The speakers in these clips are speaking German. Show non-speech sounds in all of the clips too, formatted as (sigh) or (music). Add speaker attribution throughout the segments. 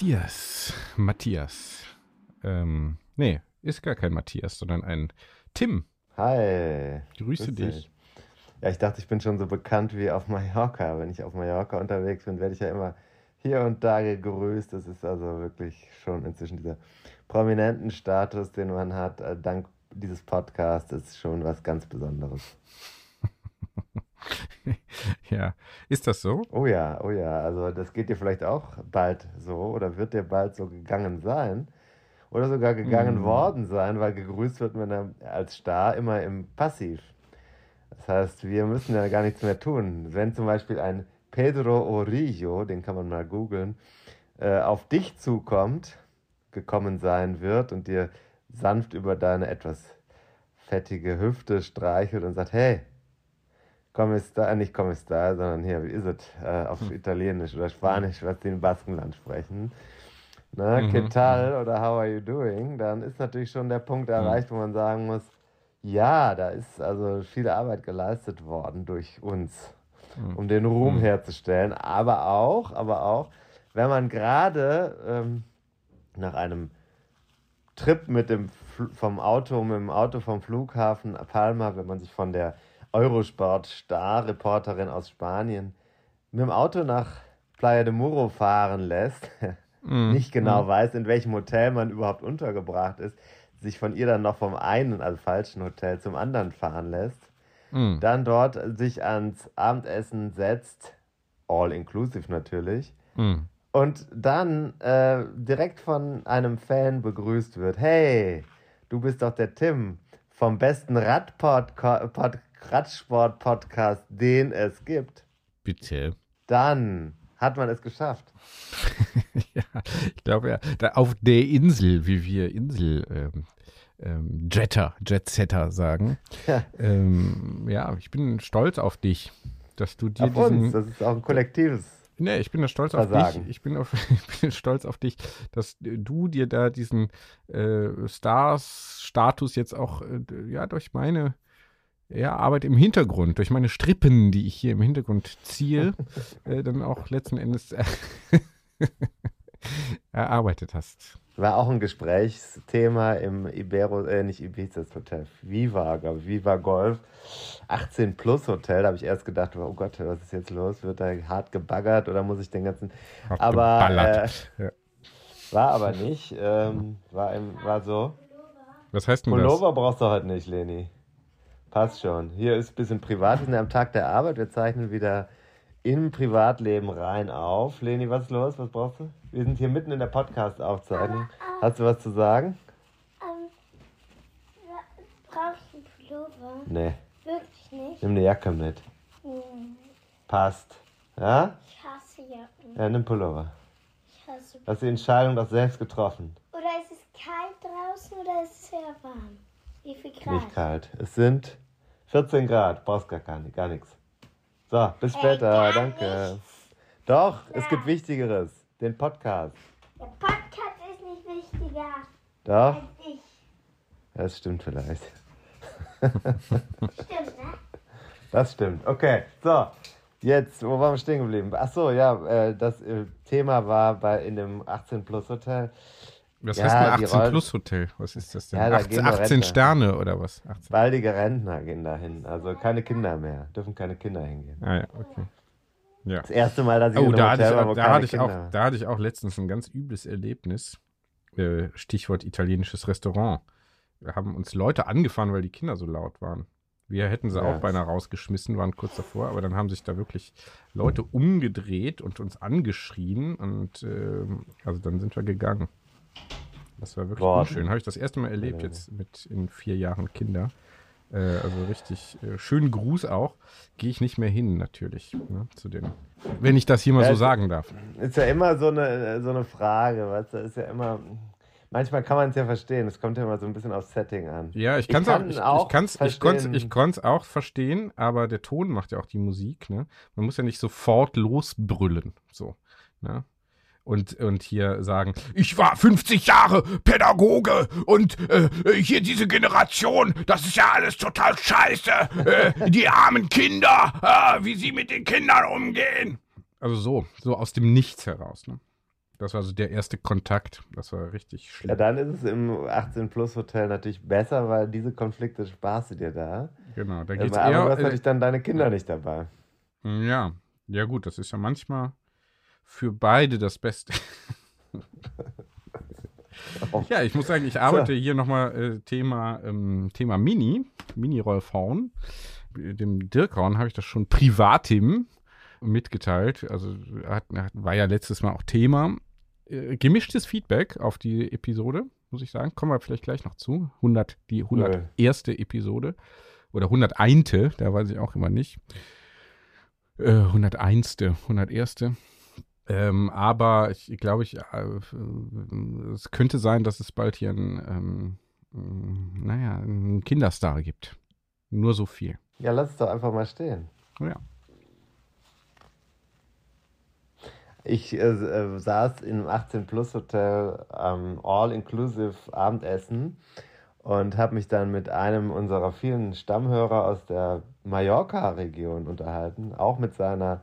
Speaker 1: Dias, Matthias. Ähm, nee, ist gar kein Matthias, sondern ein Tim.
Speaker 2: Hi.
Speaker 1: Grüße
Speaker 2: Grüß
Speaker 1: dich.
Speaker 2: Ja, ich dachte, ich bin schon so bekannt wie auf Mallorca. Wenn ich auf Mallorca unterwegs bin, werde ich ja immer hier und da gegrüßt. Das ist also wirklich schon inzwischen dieser prominenten Status, den man hat, äh, dank dieses Podcasts, ist schon was ganz Besonderes. (laughs) (laughs)
Speaker 1: Ja, ist das so?
Speaker 2: Oh ja, oh ja, also das geht dir vielleicht auch bald so oder wird dir bald so gegangen sein oder sogar gegangen
Speaker 1: Mm.
Speaker 2: worden sein, weil gegrüßt wird man als Star immer im Passiv. Das heißt, wir müssen ja gar nichts mehr tun. Wenn zum Beispiel ein Pedro Orillo, den kann man mal googeln, äh, auf dich zukommt, gekommen sein wird und dir sanft über deine etwas fettige Hüfte streichelt und sagt, hey, komm ist da, nicht komm ist da, sondern hier, wie ist es, äh, auf Italienisch oder Spanisch, was die in Baskenland sprechen. Ne,
Speaker 1: Mhm,
Speaker 2: ¿Qué tal oder how are you doing? Dann ist natürlich schon der Punkt erreicht, wo man sagen muss, ja, da ist also viel Arbeit geleistet worden durch uns, um den Ruhm herzustellen. Aber auch, aber auch, wenn man gerade ähm, nach einem Trip mit dem Fl vom Auto, mit dem Auto vom Flughafen Palma, wenn man sich von der Eurosport-Star-Reporterin aus Spanien mit dem Auto nach Playa de Muro fahren lässt, (laughs) nicht genau weiß, in welchem Hotel man überhaupt untergebracht ist, sich von ihr dann noch vom einen, also falschen Hotel zum anderen fahren lässt,
Speaker 1: Mm.
Speaker 2: dann dort sich ans Abendessen setzt, all inclusive natürlich,
Speaker 1: Mm.
Speaker 2: und dann äh, direkt von einem Fan begrüßt wird. Hey, du bist doch der Tim vom besten Radpod- Pod- Radsport-Podcast, den es gibt.
Speaker 1: Bitte.
Speaker 2: Dann hat man es geschafft. (laughs)
Speaker 1: ja, ich glaube ja, da auf der Insel, wie wir Insel ähm, ähm, Jetter, Jetsetter sagen.
Speaker 2: Ja.
Speaker 1: Ähm, ja, ich bin stolz auf dich, dass du dir
Speaker 2: Auf
Speaker 1: diesen.
Speaker 2: uns, das ist auch ein kollektives.
Speaker 1: Nee, ich bin da stolz auf
Speaker 2: Versagen.
Speaker 1: dich. Ich bin, auf, (laughs) ich bin stolz auf dich, dass du dir da diesen äh, Stars-Status jetzt auch äh, ja, durch meine ja, Arbeit im Hintergrund, durch meine Strippen, die ich hier im Hintergrund ziehe, (laughs) äh, dann auch letzten Endes äh, (laughs) erarbeitet hast.
Speaker 2: War auch ein Gesprächsthema im Ibero, äh, nicht Ibiza, das Hotel, Viva, glaube ich, Viva Golf, 18 Plus Hotel. Da habe ich erst gedacht, oh Gott, was ist jetzt los? Wird da hart gebaggert oder muss ich den ganzen.
Speaker 1: Hart
Speaker 2: aber äh.
Speaker 1: Ja.
Speaker 2: war aber nicht. Ähm, war, im, war so.
Speaker 1: Was heißt denn
Speaker 2: Pullover brauchst du heute nicht, Leni. Passt schon. Hier ist ein bisschen privat. Wir sind am Tag der Arbeit. Wir zeichnen wieder im Privatleben rein auf. Leni, was ist los? Was brauchst du? Wir sind hier mitten in der Podcast-Aufzeichnung. Hast du was zu sagen?
Speaker 3: Ähm, brauchst du einen Pullover?
Speaker 2: Nee.
Speaker 3: Wirklich nicht?
Speaker 2: Nimm eine Jacke mit.
Speaker 3: Hm,
Speaker 2: Passt. Ja?
Speaker 3: Ich hasse Jacken.
Speaker 2: Ja, nimm Pullover.
Speaker 3: Ich hasse.
Speaker 2: Hast die Entscheidung doch selbst getroffen.
Speaker 3: Oder ist es kalt draußen oder ist es sehr warm? Grad?
Speaker 2: Nicht kalt. Es sind 14 Grad. Brauchst gar, gar, gar nichts. So, bis später.
Speaker 3: gar
Speaker 2: Danke.
Speaker 3: nichts.
Speaker 2: Doch, es gibt Wichtigeres. Den Podcast.
Speaker 3: Der Podcast ist nicht wichtiger
Speaker 2: Doch,
Speaker 3: als ich.
Speaker 2: das stimmt vielleicht.
Speaker 3: Stimmt, ne?
Speaker 2: Das stimmt. Okay, so. Jetzt, wo waren wir stehen geblieben? Ach so, ja, äh, das äh, Thema war bei in dem 18 Plus Hotel
Speaker 1: Was
Speaker 2: Ja,
Speaker 1: heißt ein
Speaker 2: die
Speaker 1: 18
Speaker 2: Rollen-
Speaker 1: Plus Hotel? Was ist das denn?
Speaker 2: Ja, da
Speaker 1: 18,
Speaker 2: gehen nur
Speaker 1: 18
Speaker 2: Rentner.
Speaker 1: Sterne oder was? 18.
Speaker 2: Baldige Rentner gehen dahin. Also keine Kinder mehr. Dürfen keine Kinder hingehen.
Speaker 1: Ah ja, okay. Ja.
Speaker 2: Das erste Mal, dass ich
Speaker 1: Oh, da hatte,
Speaker 2: Hotel
Speaker 1: ich,
Speaker 2: war,
Speaker 1: da, hatte ich auch, da hatte ich auch letztens ein ganz übles Erlebnis. Äh, Stichwort italienisches Restaurant. Wir haben uns Leute angefahren, weil die Kinder so laut waren. Wir hätten sie
Speaker 2: Ja.
Speaker 1: auch beinahe rausgeschmissen, waren kurz davor, aber dann haben sich da wirklich Leute umgedreht und uns angeschrien und ähm, also dann sind wir gegangen. Das war wirklich
Speaker 2: Boah.
Speaker 1: unschön. Habe ich das erste Mal erlebt jetzt mit in vier Jahren Kinder. Äh, also richtig äh, schönen Gruß auch. Gehe ich nicht mehr hin, natürlich. Ne, zu den, wenn ich das hier mal
Speaker 2: Ja,
Speaker 1: so sagen darf.
Speaker 2: Ist ja immer so eine, so eine Frage, weißt du, ist ja immer. Manchmal kann man es ja verstehen, es kommt ja immer so ein bisschen aufs Setting an.
Speaker 1: Ja, ich
Speaker 2: Ich
Speaker 1: kann es auch, ich, ich kann's, ich konnt's, ich konnt's auch verstehen, aber der Ton macht ja auch die Musik, ne? Man muss ja nicht sofort losbrüllen, so, ne? Und, und hier sagen, ich war 50 Jahre Pädagoge und äh, hier diese Generation, das ist ja alles total scheiße. Äh, die armen Kinder, äh, wie sie mit den Kindern umgehen. Also so, so aus dem Nichts heraus, ne? Das war so der erste Kontakt. Das war richtig
Speaker 2: Ja,
Speaker 1: schlimm.
Speaker 2: dann ist es im 18-Plus-Hotel natürlich besser, weil diese Konflikte sparst du dir da.
Speaker 1: Genau, da
Speaker 2: Ähm,
Speaker 1: geht's
Speaker 2: aber du
Speaker 1: eher.
Speaker 2: hast
Speaker 1: äh,
Speaker 2: natürlich dann deine Kinder nicht dabei.
Speaker 1: Ja, ja gut, das ist ja manchmal für beide das Beste. ja, ich muss sagen, ich arbeite hier nochmal äh, Thema, ähm, Thema Mini, Mini-Rollfahren. Dem Dirkraun habe ich das schon privatim mitgeteilt. Also hat, war ja letztes Mal auch Thema. Äh, gemischtes Feedback auf die Episode, muss ich sagen. Kommen wir vielleicht gleich noch zu. 100, die 101. Episode. Oder 101. Da weiß ich auch immer nicht. Äh, 101. 101. Ähm, aber ich glaube, ich, äh, es könnte sein, dass es bald hier einen, ähm, naja, einen Kinderstar gibt. Nur so viel.
Speaker 2: Ja, lass es doch einfach mal stehen.
Speaker 1: Ja.
Speaker 2: Ich äh, äh, saß im 18-Plus-Hotel am All-Inclusive Abendessen und habe mich dann mit einem unserer vielen Stammhörer aus der Mallorca-Region unterhalten, auch mit seiner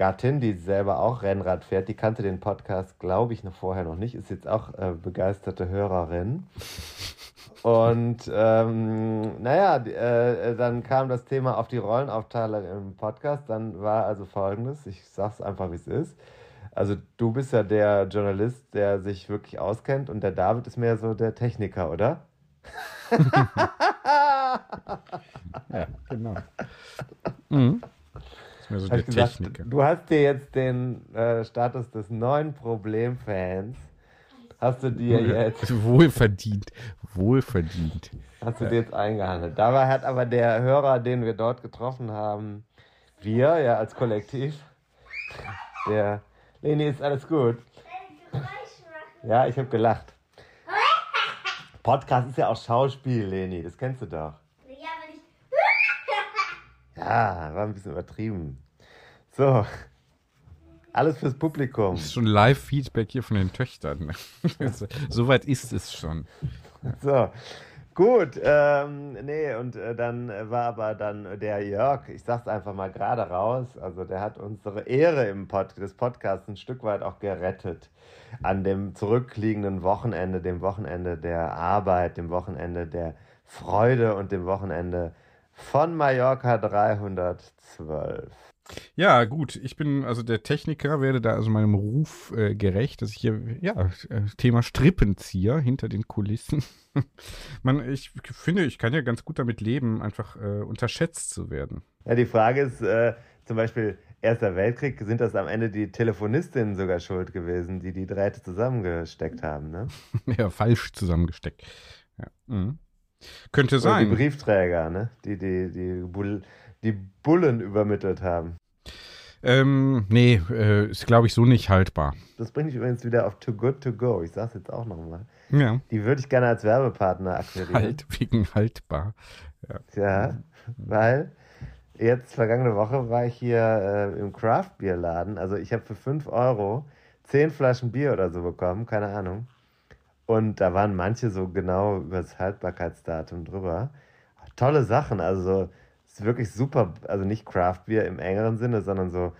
Speaker 2: Gattin, die selber auch Rennrad fährt. Die kannte den Podcast, glaube ich, noch vorher noch nicht, ist jetzt auch äh, begeisterte Hörerin. Und ähm, naja, die, äh, dann kam das Thema auf die Rollenaufteilung im Podcast. Dann war also folgendes, ich sag's einfach, wie es ist. Also du bist ja der Journalist, der sich wirklich auskennt und der David ist mehr so der Techniker, oder? (laughs)
Speaker 1: Ja, genau. (laughs) Mhm. Mir so
Speaker 2: Hab
Speaker 1: der
Speaker 2: gesagt,
Speaker 1: Techniker.
Speaker 2: du hast dir jetzt den äh, Status des neuen Problemfans, hast du dir jetzt, (laughs)
Speaker 1: Wohlverdient. Wohlverdient.
Speaker 2: hast du dir jetzt eingehandelt. Dabei hat aber der Hörer, den wir dort getroffen haben, wir ja als Kollektiv, (laughs) der Leni, ist alles gut. Ja, ich habe gelacht. (laughs) Podcast ist ja auch Schauspiel, Leni, das kennst du doch.
Speaker 3: Ja,
Speaker 2: war ein bisschen übertrieben. So, alles fürs Publikum.
Speaker 1: Das ist schon Live-Feedback hier von den Töchtern. (laughs) Soweit ist es schon.
Speaker 2: So, gut. Ähm, nee, und äh, dann war aber dann der Jörg, ich sag's einfach mal gerade raus, also der hat unsere Ehre im Pod des Podcasts ein Stück weit auch gerettet. An dem zurückliegenden Wochenende, dem Wochenende der Arbeit, dem Wochenende der Freude und dem Wochenende von Mallorca 312.
Speaker 1: Ja, gut. Ich bin also der Techniker, werde da also meinem Ruf äh, gerecht, dass ich hier, ja, äh, Thema Strippenzieher hinter den Kulissen. (laughs) Man, ich finde, ich kann ja ganz gut damit leben, einfach äh, unterschätzt zu werden.
Speaker 2: Ja, die Frage ist äh, zum Beispiel, Erster Weltkrieg, sind das am Ende die Telefonistinnen sogar schuld gewesen, die die Drähte zusammengesteckt haben, ne? (laughs)
Speaker 1: ja, falsch zusammengesteckt. Ja. Mhm. Könnte
Speaker 2: Oder die
Speaker 1: sein.
Speaker 2: Briefträger, ne? Die die, die, Bull, die Bullen übermittelt haben.
Speaker 1: Ähm, nee, äh, ist glaube ich so nicht haltbar.
Speaker 2: Das bringt mich übrigens wieder auf Too Good To Go. Ich sag's jetzt auch nochmal.
Speaker 1: Ja.
Speaker 2: Die würde ich gerne als Werbepartner akquirieren.
Speaker 1: Halt, wegen haltbar.
Speaker 2: Ja, weil jetzt vergangene Woche war ich hier äh, im Craft Beer Laden. Also ich habe für 5 Euro 10 Flaschen Bier oder so bekommen, keine Ahnung. Und da waren manche so genau über das Haltbarkeitsdatum drüber. Tolle Sachen, also ist wirklich super, also nicht Craft Beer im engeren Sinne, sondern so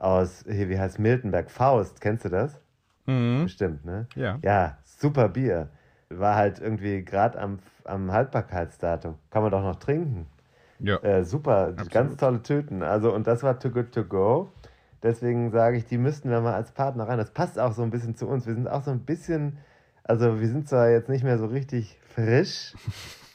Speaker 2: aus, hier, wie heißt Miltenberg? Faust, kennst du das?
Speaker 1: Mhm.
Speaker 2: Bestimmt, ne?
Speaker 1: Ja.
Speaker 2: Ja, super Bier. War halt irgendwie gerade am, am Haltbarkeitsdatum. Kann man doch noch trinken.
Speaker 1: Ja.
Speaker 2: Äh, super,
Speaker 1: Absolut.
Speaker 2: ganz tolle Tüten. Also, und das war Too Good To Go. Deswegen sage ich, die müssten wir mal als Partner rein. Das passt auch so ein bisschen zu uns. Wir sind auch so ein bisschen, also wir sind zwar jetzt nicht mehr so richtig frisch,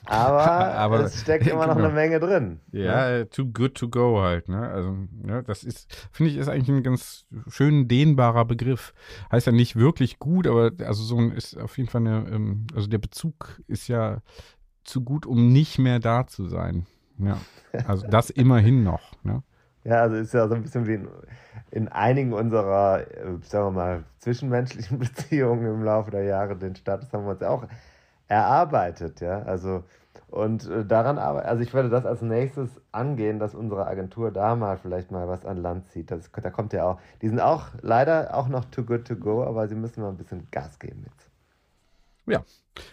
Speaker 2: aber, (laughs)
Speaker 1: Aber-
Speaker 2: es steckt immer noch
Speaker 1: genau.
Speaker 2: eine Menge drin.
Speaker 1: Ja, äh, too good to go halt, ne? Also, ja, das ist, finde ich, ist eigentlich ein ganz schön dehnbarer Begriff. Heißt ja nicht wirklich gut, aber also so ein ist auf jeden Fall eine, ähm, also der Bezug ist ja zu gut, um nicht mehr da zu sein. Ja. Also das immerhin noch, ne?
Speaker 2: Ja, also ist ja so ein bisschen wie in, in einigen unserer, äh, sagen wir mal, zwischenmenschlichen (laughs) Beziehungen im Laufe der Jahre, den Status haben wir uns ja auch erarbeitet, ja. Also, und äh, daran arbeiten, also ich werde das als nächstes angehen, dass unsere Agentur da mal vielleicht mal was an Land zieht. Das, da kommt ja auch, die sind auch leider auch noch too good to go, aber sie müssen mal ein bisschen Gas geben jetzt.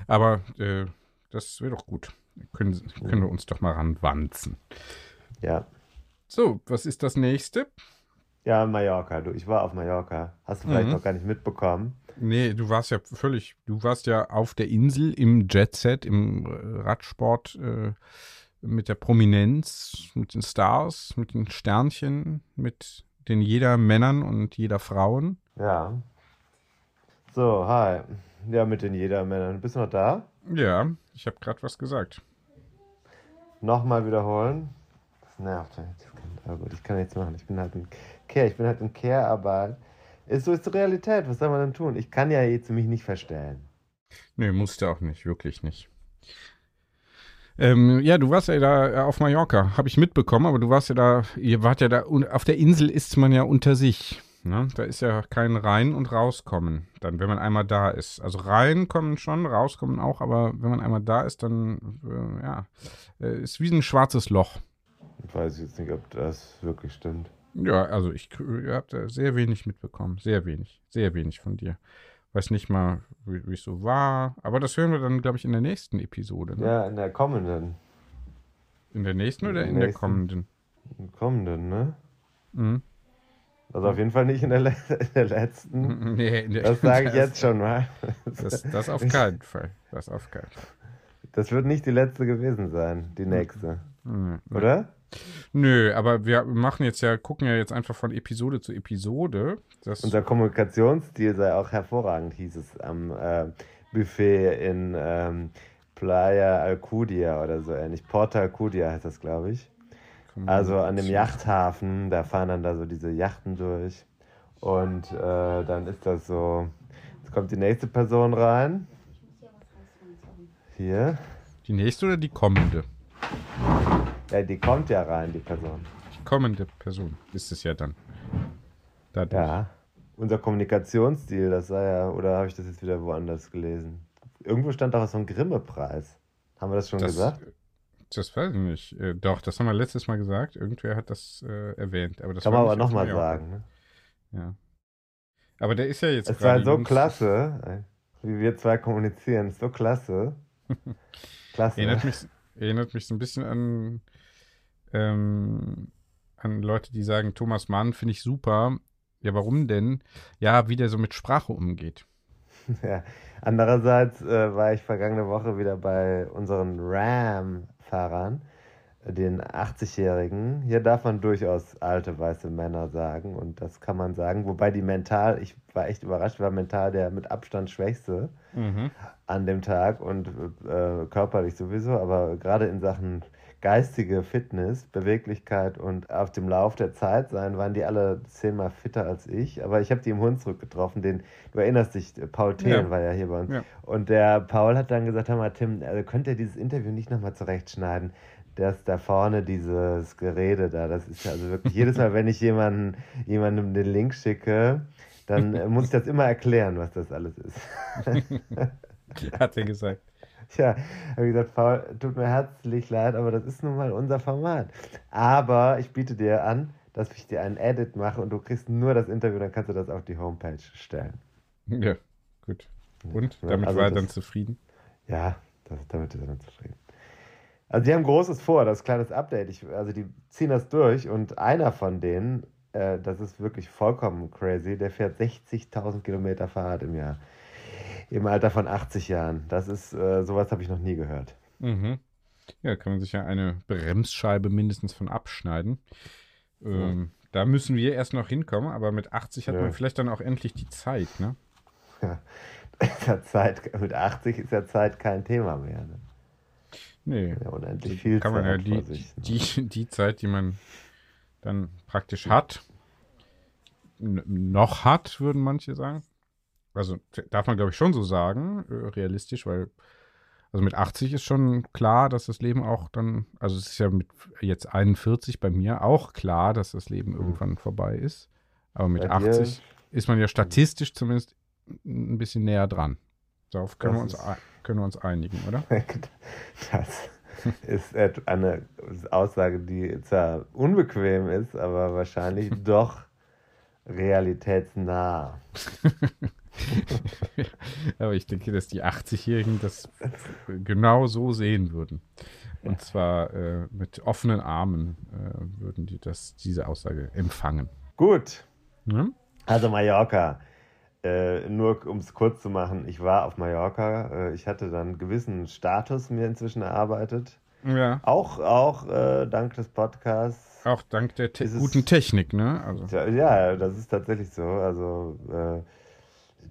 Speaker 1: Aber äh, das wäre doch gut. Können, können wir uns doch mal ranwanzen.
Speaker 2: Ja.
Speaker 1: So, was ist das nächste?
Speaker 2: Ja, Mallorca, du, ich war auf Mallorca. Hast du vielleicht
Speaker 1: Mhm.
Speaker 2: noch gar nicht mitbekommen.
Speaker 1: Nee, du warst ja völlig, du warst ja auf der Insel im Jetset, im äh, Radsport äh, mit der Prominenz, mit den Stars, mit den Sternchen, mit den jeder Männern und jeder Frauen.
Speaker 2: Ja. So, hi. Ja, mit den Jedermännern. Bist du noch da?
Speaker 1: Ja, ich habe gerade was gesagt.
Speaker 2: Nochmal wiederholen. Das nervt halt. Aber gut, ich kann nichts machen. Ich bin halt ein Care. Ich bin halt in Care-Arbeit. Ist so ist die Realität. Was soll man denn tun? Ich kann ja jetzt mich nicht verstellen.
Speaker 1: Nee, musste auch nicht, wirklich nicht. Ähm, ja, du warst ja da äh, auf Mallorca, habe ich mitbekommen, aber du warst ja da, ihr wart ja da, auf der Insel ist man ja unter sich. Ne? Da ist ja kein Rein- und Rauskommen, dann, wenn man einmal da ist. Also reinkommen schon, rauskommen auch, aber wenn man einmal da ist, dann, äh, ja, äh, ist wie ein schwarzes Loch.
Speaker 2: Ich weiß jetzt nicht, ob das wirklich stimmt.
Speaker 1: Ja, also ich habe da sehr wenig mitbekommen, sehr wenig, sehr wenig von dir. Weiß nicht mal, wie es so war, aber das hören wir dann, glaube ich, in der nächsten Episode. Ne?
Speaker 2: Ja, in der kommenden.
Speaker 1: In der nächsten oder
Speaker 2: In
Speaker 1: in
Speaker 2: der
Speaker 1: der
Speaker 2: nächsten.
Speaker 1: kommenden?
Speaker 2: Kommenden, ne?
Speaker 1: Mhm.
Speaker 2: Also auf jeden Fall nicht in der, le (laughs) in der letzten. (laughs)
Speaker 1: Nee, in der,
Speaker 2: Das sage ich jetzt schon mal.
Speaker 1: Das, das auf (laughs) keinen Fall. Das auf keinen Fall.
Speaker 2: Das wird nicht die letzte gewesen sein, die nächste.
Speaker 1: Mhm.
Speaker 2: Oder?
Speaker 1: Nö, aber wir machen jetzt ja, gucken ja jetzt einfach von Episode zu Episode.
Speaker 2: Unser Kommunikationsstil sei auch hervorragend, hieß es am äh, Buffet in ähm, Playa Alcudia oder so ähnlich. Porta Alcudia heißt das, glaube ich. Also an dem Yachthafen, da fahren dann da so diese Yachten durch. Und äh, dann ist das so. Jetzt kommt die nächste Person rein. Hier.
Speaker 1: Die nächste oder die kommende?
Speaker 2: Ja, die kommt ja rein, die Person.
Speaker 1: Die kommende Person ist es ja dann. Dadurch.
Speaker 2: Ja. Unser Kommunikationsstil, das sei ja, oder habe ich das jetzt wieder woanders gelesen? Irgendwo stand doch was vom Grimme-Preis. Haben wir das schon
Speaker 1: Das,
Speaker 2: gesagt?
Speaker 1: das weiß ich nicht. Äh, doch, das haben wir letztes Mal gesagt. Irgendwer hat das äh, erwähnt. Aber das
Speaker 2: Kann man aber nochmal sagen. Ne?
Speaker 1: Ja. Aber der ist ja jetzt
Speaker 2: Es war so klasse, wie wir zwei kommunizieren. So klasse. (laughs) Klasse.
Speaker 1: Erinnert mich, erinnert mich so ein bisschen an, ähm, an Leute, die sagen, Thomas Mann finde ich super. Ja, warum denn? Ja, wie der so mit Sprache umgeht. (laughs)
Speaker 2: Ja. Andererseits äh, war ich vergangene Woche wieder bei unseren Ram-Fahrern, den 80-Jährigen. Hier darf man durchaus alte weiße Männer sagen und das kann man sagen. Wobei die mental, ich war echt überrascht, war mental der mit Abstand schwächste an dem Tag und äh, körperlich sowieso, aber gerade in Sachen geistige Fitness, Beweglichkeit und auf dem Lauf der Zeit sein, waren die alle zehnmal fitter als ich. Aber ich habe die im Hunsrück getroffen, den, du erinnerst dich, Paul Thelen
Speaker 1: Ja.
Speaker 2: war ja hier bei uns.
Speaker 1: Ja.
Speaker 2: Und der Paul hat dann gesagt, hör mal, Tim, also könnt ihr dieses Interview nicht nochmal zurechtschneiden? Das da vorne, dieses Gerede da, das ist ja also wirklich, (laughs) jedes Mal, wenn ich jemanden, jemandem den Link schicke, dann äh, muss ich das immer erklären, was das alles ist. (laughs)
Speaker 1: Hat er gesagt. (laughs)
Speaker 2: Ja, habe ich gesagt, Paul, tut mir herzlich leid, aber das ist nun mal unser Format. Aber ich biete dir an, dass ich dir einen Edit mache und du kriegst nur das Interview, dann kannst du das auf die Homepage stellen.
Speaker 1: Ja, gut. Und?
Speaker 2: Ja,
Speaker 1: Damit
Speaker 2: also
Speaker 1: war er dann zufrieden?
Speaker 2: Ja, das, damit ist er dann zufrieden. Also die haben Großes vor, das ist ein kleines Update. Ich, also die ziehen das durch und einer von denen, äh, das ist wirklich vollkommen crazy, der fährt 60.000 Kilometer Fahrrad im Jahr. Im Alter von 80 Jahren. Das ist, äh, sowas habe ich noch nie gehört.
Speaker 1: Mhm. Ja, kann man sich ja eine Bremsscheibe mindestens von abschneiden. Ähm, Da müssen wir erst noch hinkommen, aber mit 80 hat
Speaker 2: Ja.
Speaker 1: man vielleicht dann auch endlich die Zeit, ne? (laughs)
Speaker 2: Ist ja Zeit, mit 80 ist ja Zeit kein Thema mehr. Ne?
Speaker 1: Nee.
Speaker 2: Ja, unendlich viel
Speaker 1: kann man ja
Speaker 2: Zeit
Speaker 1: die,
Speaker 2: sich. ne?
Speaker 1: die, die Zeit, die man dann praktisch hat, noch hat, würden manche sagen. Also darf man, glaube ich, schon so sagen, äh, realistisch, weil also mit 80 ist schon klar, dass das Leben auch dann, also es ist ja mit jetzt 41 bei mir auch klar, dass das Leben irgendwann vorbei ist. Aber mit
Speaker 2: Hm. Bei dir-
Speaker 1: 80 ist man ja statistisch zumindest ein bisschen näher dran. Darauf können, wir uns, können wir uns einigen, oder? (laughs)
Speaker 2: Das ist eine Aussage, die zwar unbequem ist, aber wahrscheinlich (laughs) doch realitätsnah. (laughs) (laughs)
Speaker 1: Aber ich denke, dass die 80-Jährigen das genau so sehen würden. Und zwar äh, mit offenen Armen äh, würden die das, diese Aussage empfangen.
Speaker 2: Gut,
Speaker 1: Ne?
Speaker 2: also Mallorca. Äh, nur um es kurz zu machen, ich war auf Mallorca. Äh, ich hatte dann einen gewissen Status mir inzwischen erarbeitet.
Speaker 1: Ja,
Speaker 2: Auch, auch äh, dank des Podcasts.
Speaker 1: auch dank der te guten Technik, ne? Also,
Speaker 2: Tja, Ja, das ist tatsächlich so. Also äh,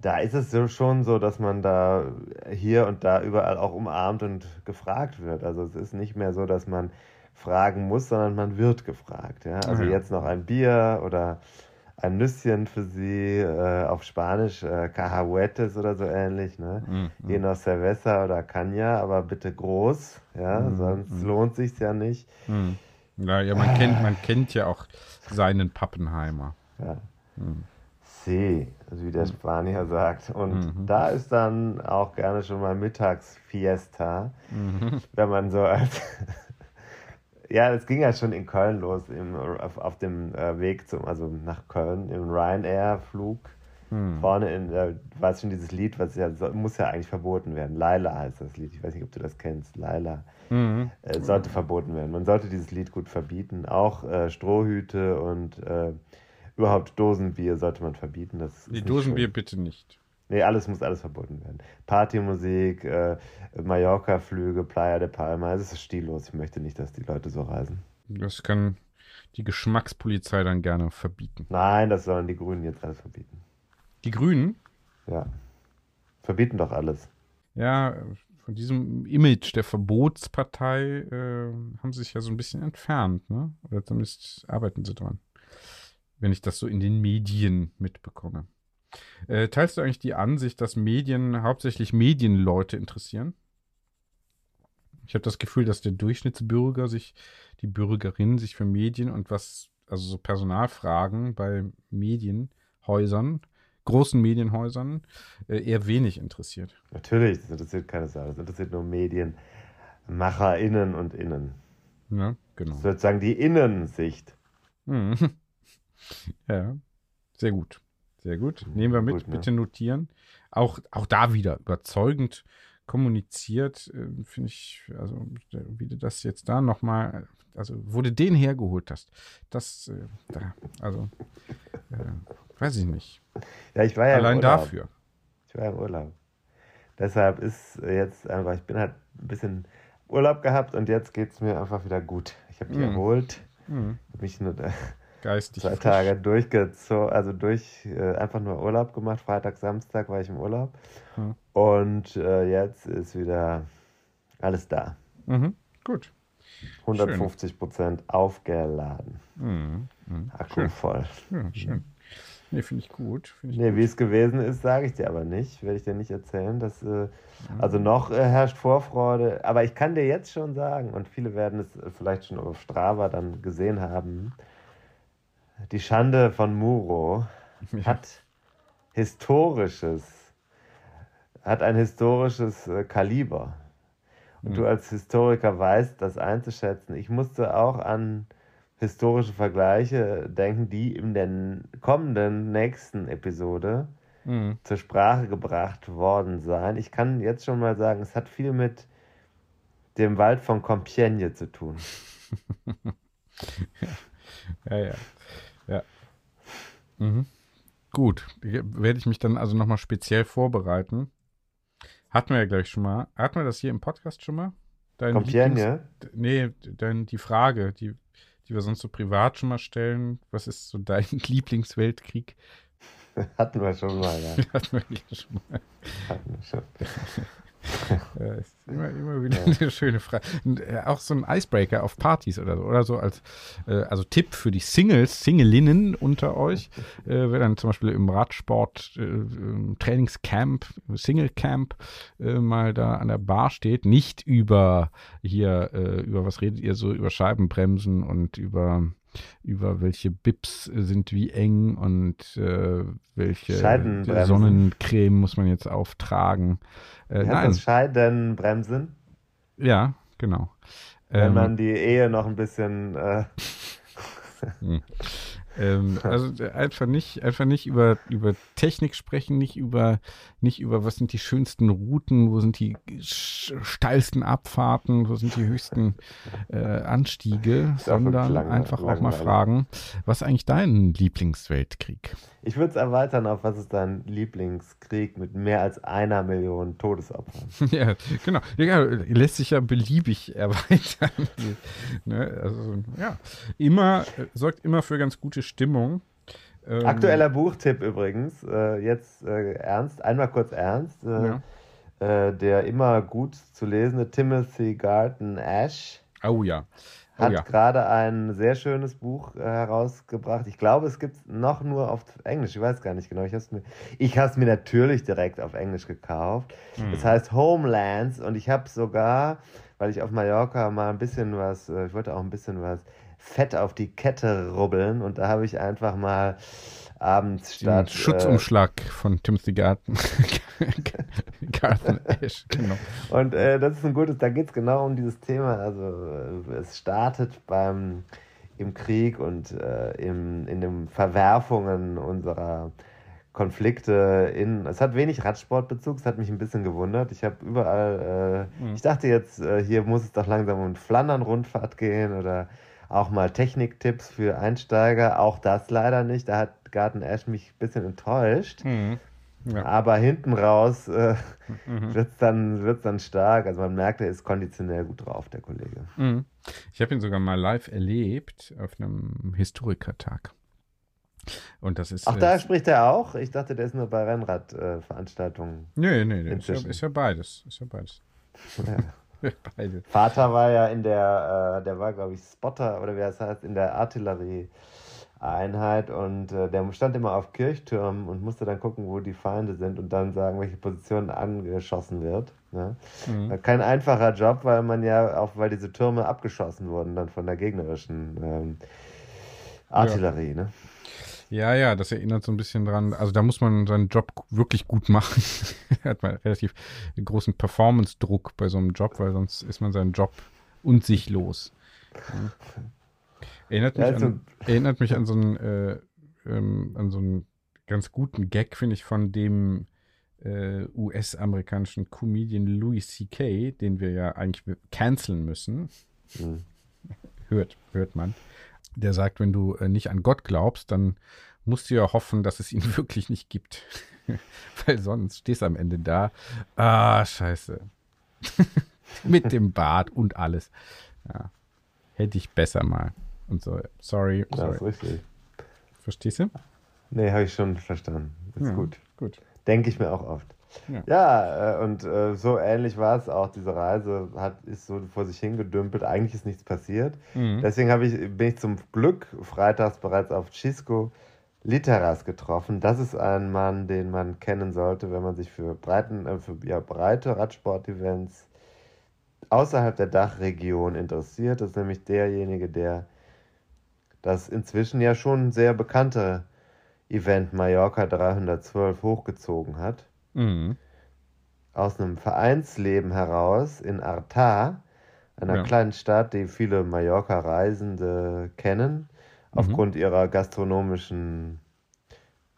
Speaker 2: da ist es so schon so, dass man da hier und da überall auch umarmt und gefragt wird. Also es ist nicht mehr so, dass man fragen muss, sondern man wird gefragt. Ja? Also
Speaker 1: Ja.
Speaker 2: jetzt noch ein Bier oder ein Nüsschen für Sie äh, auf Spanisch, äh, Cacahuetes oder so ähnlich. Ne?
Speaker 1: mm,
Speaker 2: Je nach Cerveza oder Caña, aber bitte groß, ja,
Speaker 1: Mhm,
Speaker 2: sonst
Speaker 1: mhm.
Speaker 2: lohnt sich's ja nicht.
Speaker 1: mm. Ja, ja, man kennt, man kennt ja auch seinen Pappenheimer.
Speaker 2: Ja.
Speaker 1: Mhm.
Speaker 2: Also wie der Spanier sagt. Und
Speaker 1: Mhm.
Speaker 2: da ist dann auch gerne schon mal Mittagsfiesta,
Speaker 1: Mhm.
Speaker 2: wenn man so als. (laughs) ja, es ging ja schon in Köln los, im, auf, auf dem äh, Weg zum, also nach Köln, im Ryanair-Flug.
Speaker 1: Mhm.
Speaker 2: Vorne in, äh, war schon dieses Lied, was ja, muss ja eigentlich verboten werden. Laila heißt das Lied. Ich weiß nicht, ob du das kennst. Laila.
Speaker 1: Mhm.
Speaker 2: Äh, sollte verboten werden. Man sollte dieses Lied gut verbieten. Auch äh, Strohhüte und äh, überhaupt Dosenbier sollte man verbieten. Das nicht
Speaker 1: Dosenbier
Speaker 2: schön.
Speaker 1: bitte nicht.
Speaker 2: Nee, alles muss alles verboten werden. Partymusik, äh, Mallorca-Flüge, Playa de Palma. Es ist stillos. Ich möchte nicht, dass die Leute so reisen.
Speaker 1: Das kann die Geschmackspolizei dann gerne verbieten.
Speaker 2: Nein, das sollen die Grünen jetzt alles verbieten.
Speaker 1: Die Grünen,
Speaker 2: Ja. Verbieten doch alles.
Speaker 1: ja, von diesem Image der Verbotspartei äh, haben sie sich ja so ein bisschen entfernt, ne? Oder zumindest arbeiten sie dran. Wenn ich das so in den Medien mitbekomme. Äh, teilst du eigentlich die Ansicht, dass Medien hauptsächlich Medienleute interessieren? Ich habe das Gefühl, dass der Durchschnittsbürger sich, die Bürgerin sich für Medien und was, also so Personalfragen bei Medienhäusern, großen Medienhäusern, äh, eher wenig interessiert.
Speaker 2: Natürlich, das interessiert keine Sau. Das interessiert nur MedienmacherInnen und Innen.
Speaker 1: Ja, genau.
Speaker 2: Sozusagen die Innensicht.
Speaker 1: Mhm. (laughs) Ja, sehr gut. Sehr gut. Nehmen wir mit,
Speaker 2: Gut, ne?
Speaker 1: bitte notieren. Auch, auch da wieder überzeugend kommuniziert, äh, finde ich, also wie du das jetzt da nochmal, also wo du den hergeholt hast, das, äh, da, also, äh, weiß ich nicht.
Speaker 2: Ja, ich war ja
Speaker 1: Allein dafür.
Speaker 2: Ich war im Urlaub. Deshalb ist jetzt einfach, ich bin halt ein bisschen Urlaub gehabt und jetzt geht es mir einfach wieder gut. Ich habe mich
Speaker 1: Mhm.
Speaker 2: erholt,
Speaker 1: Mhm.
Speaker 2: hab mich nur äh,
Speaker 1: Geistig.
Speaker 2: zwei. Tage durchgezogen, also durch äh, einfach nur Urlaub gemacht. Freitag, Samstag war ich im Urlaub.
Speaker 1: Mhm.
Speaker 2: Und äh, jetzt ist wieder alles da.
Speaker 1: Mhm. Gut.
Speaker 2: 150 Prozent aufgeladen.
Speaker 1: Mhm. Mhm.
Speaker 2: Akku
Speaker 1: Schön.
Speaker 2: voll.
Speaker 1: Ja, schön. Nee, finde ich gut. Finde ich
Speaker 2: Nee,
Speaker 1: gut.
Speaker 2: wie es gewesen ist, sage ich dir aber nicht. Werde ich dir nicht erzählen. Das, äh, also noch äh, herrscht Vorfreude. Aber ich kann dir jetzt schon sagen, und viele werden es äh, vielleicht schon auf Strava dann gesehen haben, die Schande von Muro hat historisches, hat ein historisches äh, Kaliber. Und
Speaker 1: Mhm.
Speaker 2: du als Historiker weißt, das einzuschätzen. Ich musste auch an historische Vergleiche denken, die in der kommenden nächsten Episode
Speaker 1: Mhm.
Speaker 2: zur Sprache gebracht worden sein. Ich kann jetzt schon mal sagen, es hat viel mit dem Wald von Compiègne zu tun. (laughs)
Speaker 1: Ja, ja. Ja. Mhm. Gut. Hier Werde ich mich dann also nochmal speziell vorbereiten. Hatten wir ja gleich schon mal. Hatten wir das hier im Podcast schon mal? Dein
Speaker 2: Compiègne?
Speaker 1: Nee, dann die Frage, die, die wir sonst so privat schon mal stellen. Was ist so dein (laughs) Lieblingsweltkrieg?
Speaker 2: Hatten wir schon mal, ja. (laughs)
Speaker 1: Hatten wir hier schon mal.
Speaker 2: Hatten wir schon. (laughs) (laughs)
Speaker 1: Ja, ist immer, immer wieder eine schöne Frage. Und, äh, auch so ein Icebreaker auf Partys oder so. Oder so als äh, also Tipp für die Singles, Singelinnen unter euch. Äh, wer dann zum Beispiel im Radsport äh, Trainingscamp, Singlecamp äh, mal da an der Bar steht, nicht über hier, äh, über was redet ihr so, über Scheibenbremsen und über über welche Bips sind wie eng und äh, welche. Sonnencreme muss man jetzt auftragen. Äh, nein,
Speaker 2: das Scheidenbremsen?
Speaker 1: ja, genau.
Speaker 2: Wenn
Speaker 1: Ähm,
Speaker 2: man die Ehe noch ein bisschen. Äh,
Speaker 1: ähm, also äh, einfach nicht, einfach nicht über, über Technik sprechen, nicht über, nicht über, was sind die schönsten Routen, wo sind die steilsten Abfahrten, wo sind die höchsten äh, Anstiege, (laughs) sondern
Speaker 2: lang-
Speaker 1: einfach auch mal
Speaker 2: langweilig.
Speaker 1: fragen, was ist eigentlich dein Lieblingsweltkrieg?
Speaker 2: ich würde es erweitern auf was ist dein Lieblingskrieg mit mehr als einer Million Todesopfern? (laughs)
Speaker 1: ja, genau. Ja, lässt sich ja beliebig erweitern. (laughs) ne? Also, ja, immer, äh, sorgt immer für ganz gute Stimmung. Ähm,
Speaker 2: Aktueller Buchtipp übrigens, äh, jetzt äh, ernst, einmal kurz ernst. Äh,
Speaker 1: Ja.
Speaker 2: äh, der immer gut zu lesende Timothy Garton Ash
Speaker 1: Oh ja. Oh
Speaker 2: hat
Speaker 1: ja.
Speaker 2: gerade ein sehr schönes Buch äh, herausgebracht. Ich glaube, es gibt es noch nur auf Englisch. Ich weiß gar nicht genau. Ich habe es mir, ich mir natürlich direkt auf Englisch gekauft.
Speaker 1: Hm.
Speaker 2: Es heißt Homelands und ich habe sogar, weil ich auf Mallorca mal ein bisschen was, äh, ich wollte auch ein bisschen was Fett auf die Kette rubbeln und da habe ich einfach mal abends
Speaker 1: Den
Speaker 2: statt äh,
Speaker 1: Schutzumschlag von Timothy Garten. (laughs) Garten Ash, genau.
Speaker 2: Und äh, das ist ein gutes, da geht es genau um dieses Thema. Also äh, es startet beim im Krieg und äh, im, in den Verwerfungen unserer Konflikte in. Es hat wenig Radsportbezug, es hat mich ein bisschen gewundert. Ich habe überall, äh,
Speaker 1: Mhm.
Speaker 2: ich dachte jetzt, äh, hier muss es doch langsam um Flandern-Rundfahrt gehen oder auch mal Techniktipps für Einsteiger. Auch das leider nicht. Da hat Garten Ash mich ein bisschen enttäuscht.
Speaker 1: Mhm. Ja.
Speaker 2: Aber hinten raus äh,
Speaker 1: Mhm.
Speaker 2: wird es dann, wird's dann stark. Also man merkt, er ist konditionell gut drauf, der Kollege.
Speaker 1: Mhm. Ich habe ihn sogar mal live erlebt auf einem Historikertag. Und das ist.
Speaker 2: Ach,
Speaker 1: äh,
Speaker 2: da spricht er auch? Ich dachte, der ist nur bei Rennradveranstaltungen.
Speaker 1: Nee, nee, nee. Ist ja, ist ja beides. Ist ja beides.
Speaker 2: Ja. Vater war ja in der, äh, der war, glaube ich, Spotter oder wie das heißt, in der Artillerieeinheit und äh, der stand immer auf Kirchtürmen und musste dann gucken, wo die Feinde sind und dann sagen, welche Position angeschossen wird. Ne?
Speaker 1: Mhm.
Speaker 2: War Kein einfacher Job, weil man ja auch, weil diese Türme abgeschossen wurden dann von der gegnerischen ähm, Artillerie. Ne?
Speaker 1: Ja, ja, das erinnert so ein bisschen dran. Also da muss man seinen Job wirklich gut machen. (laughs) Hat man relativ großen Performance-Druck bei so einem Job, weil sonst ist man seinen Job und sich los. Ja. Erinnert, mich
Speaker 2: also-
Speaker 1: an, erinnert mich an so einen, äh, ähm, an so einen ganz guten Gag, finde ich, von dem äh, US-amerikanischen Comedian Louis C.K., den wir ja eigentlich canceln müssen.
Speaker 2: Hm. (laughs)
Speaker 1: Hört, hört man. Der sagt, wenn du äh, nicht an Gott glaubst, dann musst du ja hoffen, dass es ihn (laughs) wirklich nicht gibt. (laughs) Weil sonst stehst du am Ende da. Ah, scheiße. (laughs) Mit dem Bart und alles. Ja. Hätte ich besser mal. Und so, sorry,
Speaker 2: Ja, ist
Speaker 1: sorry.
Speaker 2: richtig.
Speaker 1: Verstehst du?
Speaker 2: Nee, habe ich schon verstanden. Ist
Speaker 1: Ja.
Speaker 2: gut.
Speaker 1: Gut.
Speaker 2: Denke ich mir auch oft.
Speaker 1: Ja.
Speaker 2: Ja, äh, und äh, so ähnlich war es auch. Diese Reise hat, ist so vor sich hingedümpelt. Eigentlich ist nichts passiert.
Speaker 1: Mhm.
Speaker 2: Deswegen habe ich, bin ich zum Glück freitags bereits auf Cisco Literas getroffen. Das ist ein Mann, den man kennen sollte, wenn man sich für, breiten, äh, für ja, breite Radsport-Events außerhalb der Dachregion interessiert. Das ist nämlich derjenige, der das inzwischen ja schon sehr bekannte Event Mallorca 312 hochgezogen hat.
Speaker 1: Mhm.
Speaker 2: Aus einem Vereinsleben heraus in Arta, einer
Speaker 1: Ja.
Speaker 2: kleinen Stadt, die viele Mallorca-Reisende kennen, aufgrund ihrer gastronomischen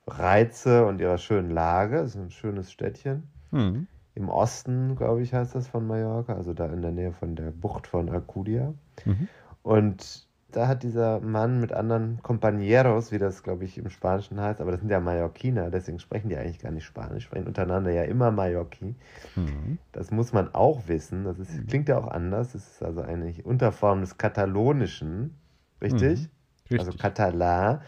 Speaker 2: Reize und ihrer schönen Lage. Es ist ein schönes Städtchen.
Speaker 1: Mhm.
Speaker 2: Im Osten, glaube ich, heißt das von Mallorca, also da in der Nähe von der Bucht von Alcudia.
Speaker 1: Mhm.
Speaker 2: Und da hat dieser Mann mit anderen Compañeros, wie das glaube ich im Spanischen heißt, aber das sind ja Mallorquiner, deswegen sprechen die eigentlich gar nicht Spanisch, sprechen untereinander ja immer Mallorquin.
Speaker 1: Mhm.
Speaker 2: Das muss man auch wissen. Das ist, klingt ja auch anders. Das ist also eine Unterform des Katalonischen, richtig?
Speaker 1: Mhm.
Speaker 2: Also
Speaker 1: Richtig.
Speaker 2: Katalan.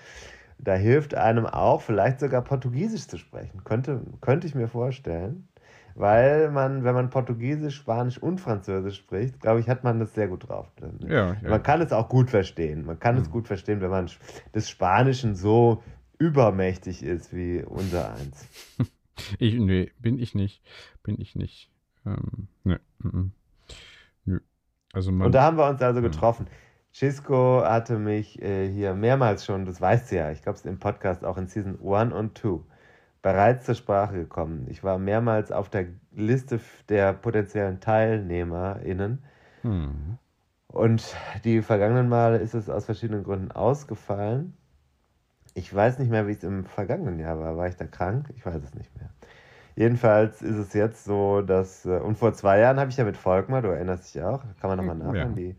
Speaker 2: Da hilft einem auch, vielleicht sogar Portugiesisch zu sprechen. Könnte, könnte ich mir vorstellen. Weil man, wenn man Portugiesisch, Spanisch und Französisch spricht, glaube ich, hat man das sehr gut drauf.
Speaker 1: Ja, ja.
Speaker 2: Man kann es auch gut verstehen. Man kann es gut verstehen, wenn man des Spanischen so übermächtig ist wie unser eins. (laughs)
Speaker 1: Ich, nee, bin ich nicht. Bin ich nicht. Ähm, nö. mhm. Nö. Also man.
Speaker 2: Und da haben wir uns also getroffen. Cisco hatte mich äh, hier mehrmals schon, das weißt du ja, ich glaube es im Podcast auch in Season 1 und 2, bereits zur Sprache gekommen. Ich war mehrmals auf der Liste der potenziellen TeilnehmerInnen
Speaker 1: hm.
Speaker 2: und die vergangenen Male ist es aus verschiedenen Gründen ausgefallen. Ich weiß nicht mehr, wie es im vergangenen Jahr war. War ich da krank? Ich weiß es nicht mehr. Jedenfalls ist es jetzt so, dass, äh, und vor zwei Jahren habe ich ja mit Volkmar, du erinnerst dich auch, kann man nochmal
Speaker 1: Ja.
Speaker 2: nachhören, die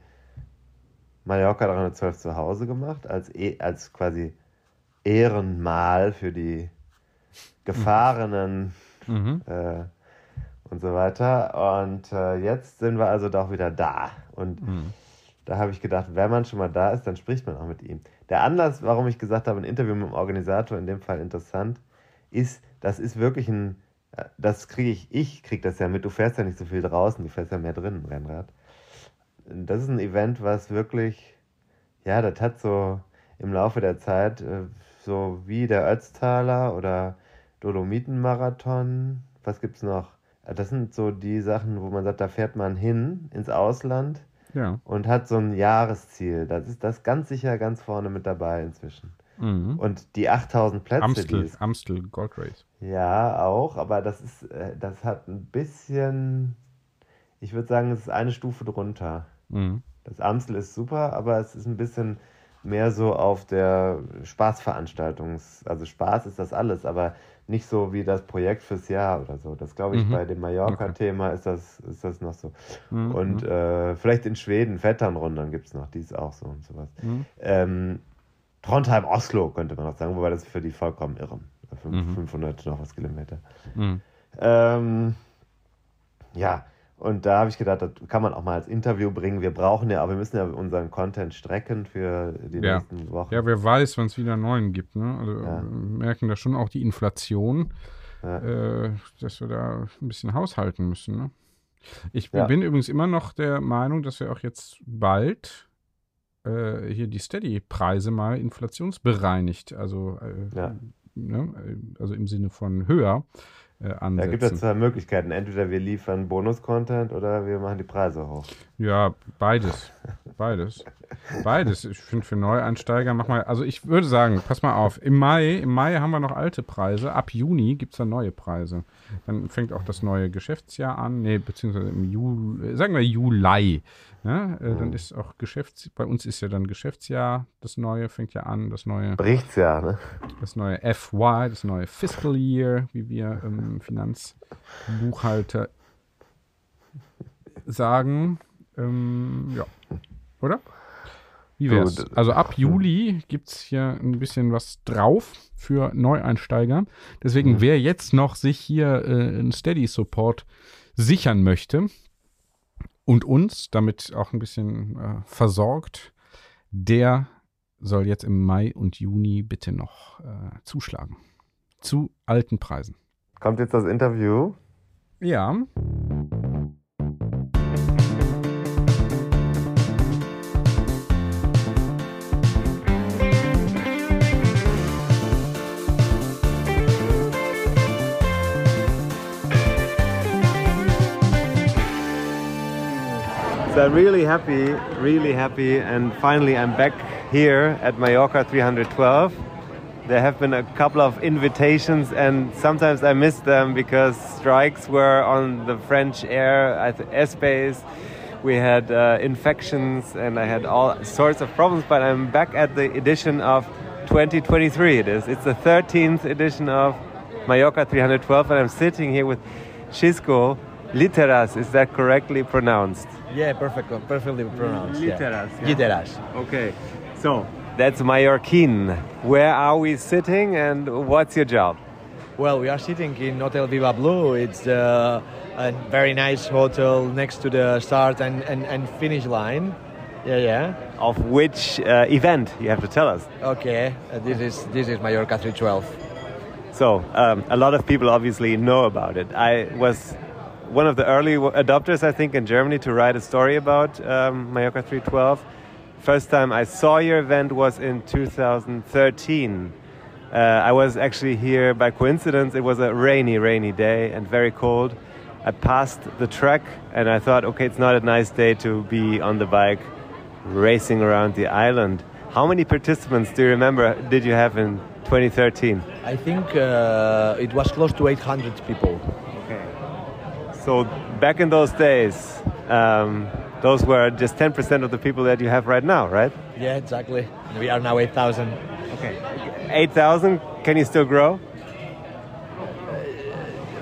Speaker 2: Mallorca 312 zu Hause gemacht, als, e als quasi Ehrenmal für die Gefahrenen
Speaker 1: Mhm.
Speaker 2: äh, und so weiter. Und äh, jetzt sind wir also doch wieder da. Und
Speaker 1: Mhm.
Speaker 2: da habe ich gedacht, wenn man schon mal da ist, dann spricht man auch mit ihm. Der Anlass, warum ich gesagt habe, ein Interview mit dem Organisator, in dem Fall interessant, ist, das ist wirklich ein, äh, das kriege ich, ich kriege das ja mit, du fährst ja nicht so viel draußen, du fährst ja mehr drin im Rennrad. Das ist ein Event, was wirklich, ja, das hat so im Laufe der Zeit, äh, so wie der Ötztaler oder Dolomitenmarathon, was gibt's noch? Äh, Das sind so die Sachen, wo man sagt, da fährt man hin ins Ausland
Speaker 1: Ja.
Speaker 2: und hat so ein Jahresziel. Das ist das ganz sicher ganz vorne mit dabei inzwischen.
Speaker 1: Mhm.
Speaker 2: Und die 8000 Plätze,
Speaker 1: Amstel,
Speaker 2: es
Speaker 1: Amstel Gold Race.
Speaker 2: ja, auch, aber das ist, äh, das hat ein bisschen, ich würde sagen, es ist eine Stufe drunter.
Speaker 1: Mhm.
Speaker 2: Das Amstel ist super, aber es ist ein bisschen mehr so auf der Spaßveranstaltungs, also Spaß ist das alles, aber nicht so wie das Projekt fürs Jahr oder so. Das glaube ich
Speaker 1: Mhm.
Speaker 2: bei dem Mallorca-Thema ist das, ist das noch so.
Speaker 1: Mhm.
Speaker 2: Und äh, vielleicht in Schweden, Vetternrundern gibt es noch, die ist auch so und sowas.
Speaker 1: Mhm.
Speaker 2: Ähm, Trondheim, Oslo könnte man noch sagen, wobei das für die vollkommen irre. Fünf-
Speaker 1: Mhm.
Speaker 2: 500 noch was Kilometer.
Speaker 1: Mhm.
Speaker 2: Ähm, ja, und da habe ich gedacht, das kann man auch mal als Interview bringen. Wir brauchen ja, aber wir müssen ja unseren Content strecken für die
Speaker 1: Ja.
Speaker 2: nächsten Wochen.
Speaker 1: Ja, wer weiß, wann es wieder einen neuen gibt. Ne? Also
Speaker 2: Ja.
Speaker 1: wir merken da schon auch die Inflation,
Speaker 2: Ja.
Speaker 1: äh, dass wir da ein bisschen haushalten müssen. Ne? Ich bin übrigens immer noch der Meinung, dass wir auch jetzt bald äh, hier die Steady-Preise mal inflationsbereinigt, also, äh, ne? also im Sinne von höher äh,
Speaker 2: Da
Speaker 1: ansetzen.
Speaker 2: gibt es zwei Möglichkeiten. Entweder wir liefern Bonus-Content oder wir machen die Preise hoch.
Speaker 1: Ja, beides. Beides. Beides. Ich finde für Neueinsteiger mach mal. Also ich würde sagen, pass mal auf, im Mai, im Mai haben wir noch alte Preise. Ab Juni gibt es dann neue Preise. Dann fängt auch das neue Geschäftsjahr an. Nee, beziehungsweise im Juli, sagen wir Juli. Ne? Äh, Dann ist auch Geschäfts, bei uns ist ja dann Geschäftsjahr, das neue fängt ja an, das neue,
Speaker 2: Bricht's ja, ne?
Speaker 1: das neue FY, das neue Fiscal Year, wie wir ähm, Finanzbuchhalter sagen. Ähm, ja. Oder? Wie wär's? Also ab Juli gibt es hier ein bisschen was drauf für Neueinsteiger. Deswegen, wer jetzt noch sich hier äh, einen Steady-Support sichern möchte und uns damit auch ein bisschen äh, versorgt, der soll jetzt im Mai und Juni bitte noch äh, zuschlagen. Zu alten Preisen.
Speaker 2: Kommt jetzt das Interview?
Speaker 1: Ja.
Speaker 2: I'm really happy, really happy, and finally I'm back here at Mallorca 312. There have been a couple of invitations, and sometimes I missed them because strikes were on the French air airspace. We had uh, infections, and I had all sorts of problems. But I'm back at the edition of 2023. It is. It's the 13th edition of Mallorca 312, and I'm sitting here with Chisco Literas. Is that correctly pronounced?
Speaker 4: Yeah, perfect, perfectly pronounced.
Speaker 2: Literas,
Speaker 4: Yeah.
Speaker 2: yeah.
Speaker 4: Literas.
Speaker 2: Okay.
Speaker 5: So that's Mallorquin. Where are we sitting and what's your job?
Speaker 4: Well, we are sitting in Hotel Viva Blue. It's uh, a very nice hotel next to the start and, and, and finish line. Yeah, yeah.
Speaker 5: Of which uh, event you have to tell us?
Speaker 4: Okay, uh, this is this is Mallorca 312.
Speaker 5: So um, a lot of people obviously know about it. I was one of the early adopters, I think, in Germany to write a story about um, Mallorca 312. First time I saw your event was in 2013. Uh, I was actually here by coincidence. It was a rainy, rainy day and very cold. I passed the track and I thought, okay, it's not a nice day to be on the bike racing around the island. How many participants do you remember did you have in 2013?
Speaker 4: I think uh, it was close to 800 people.
Speaker 5: So back in those days, um, those were just 10% of the people that you have right now, right?
Speaker 4: Yeah, exactly. We are now 8,000.
Speaker 5: Okay. 8,000, can you still grow?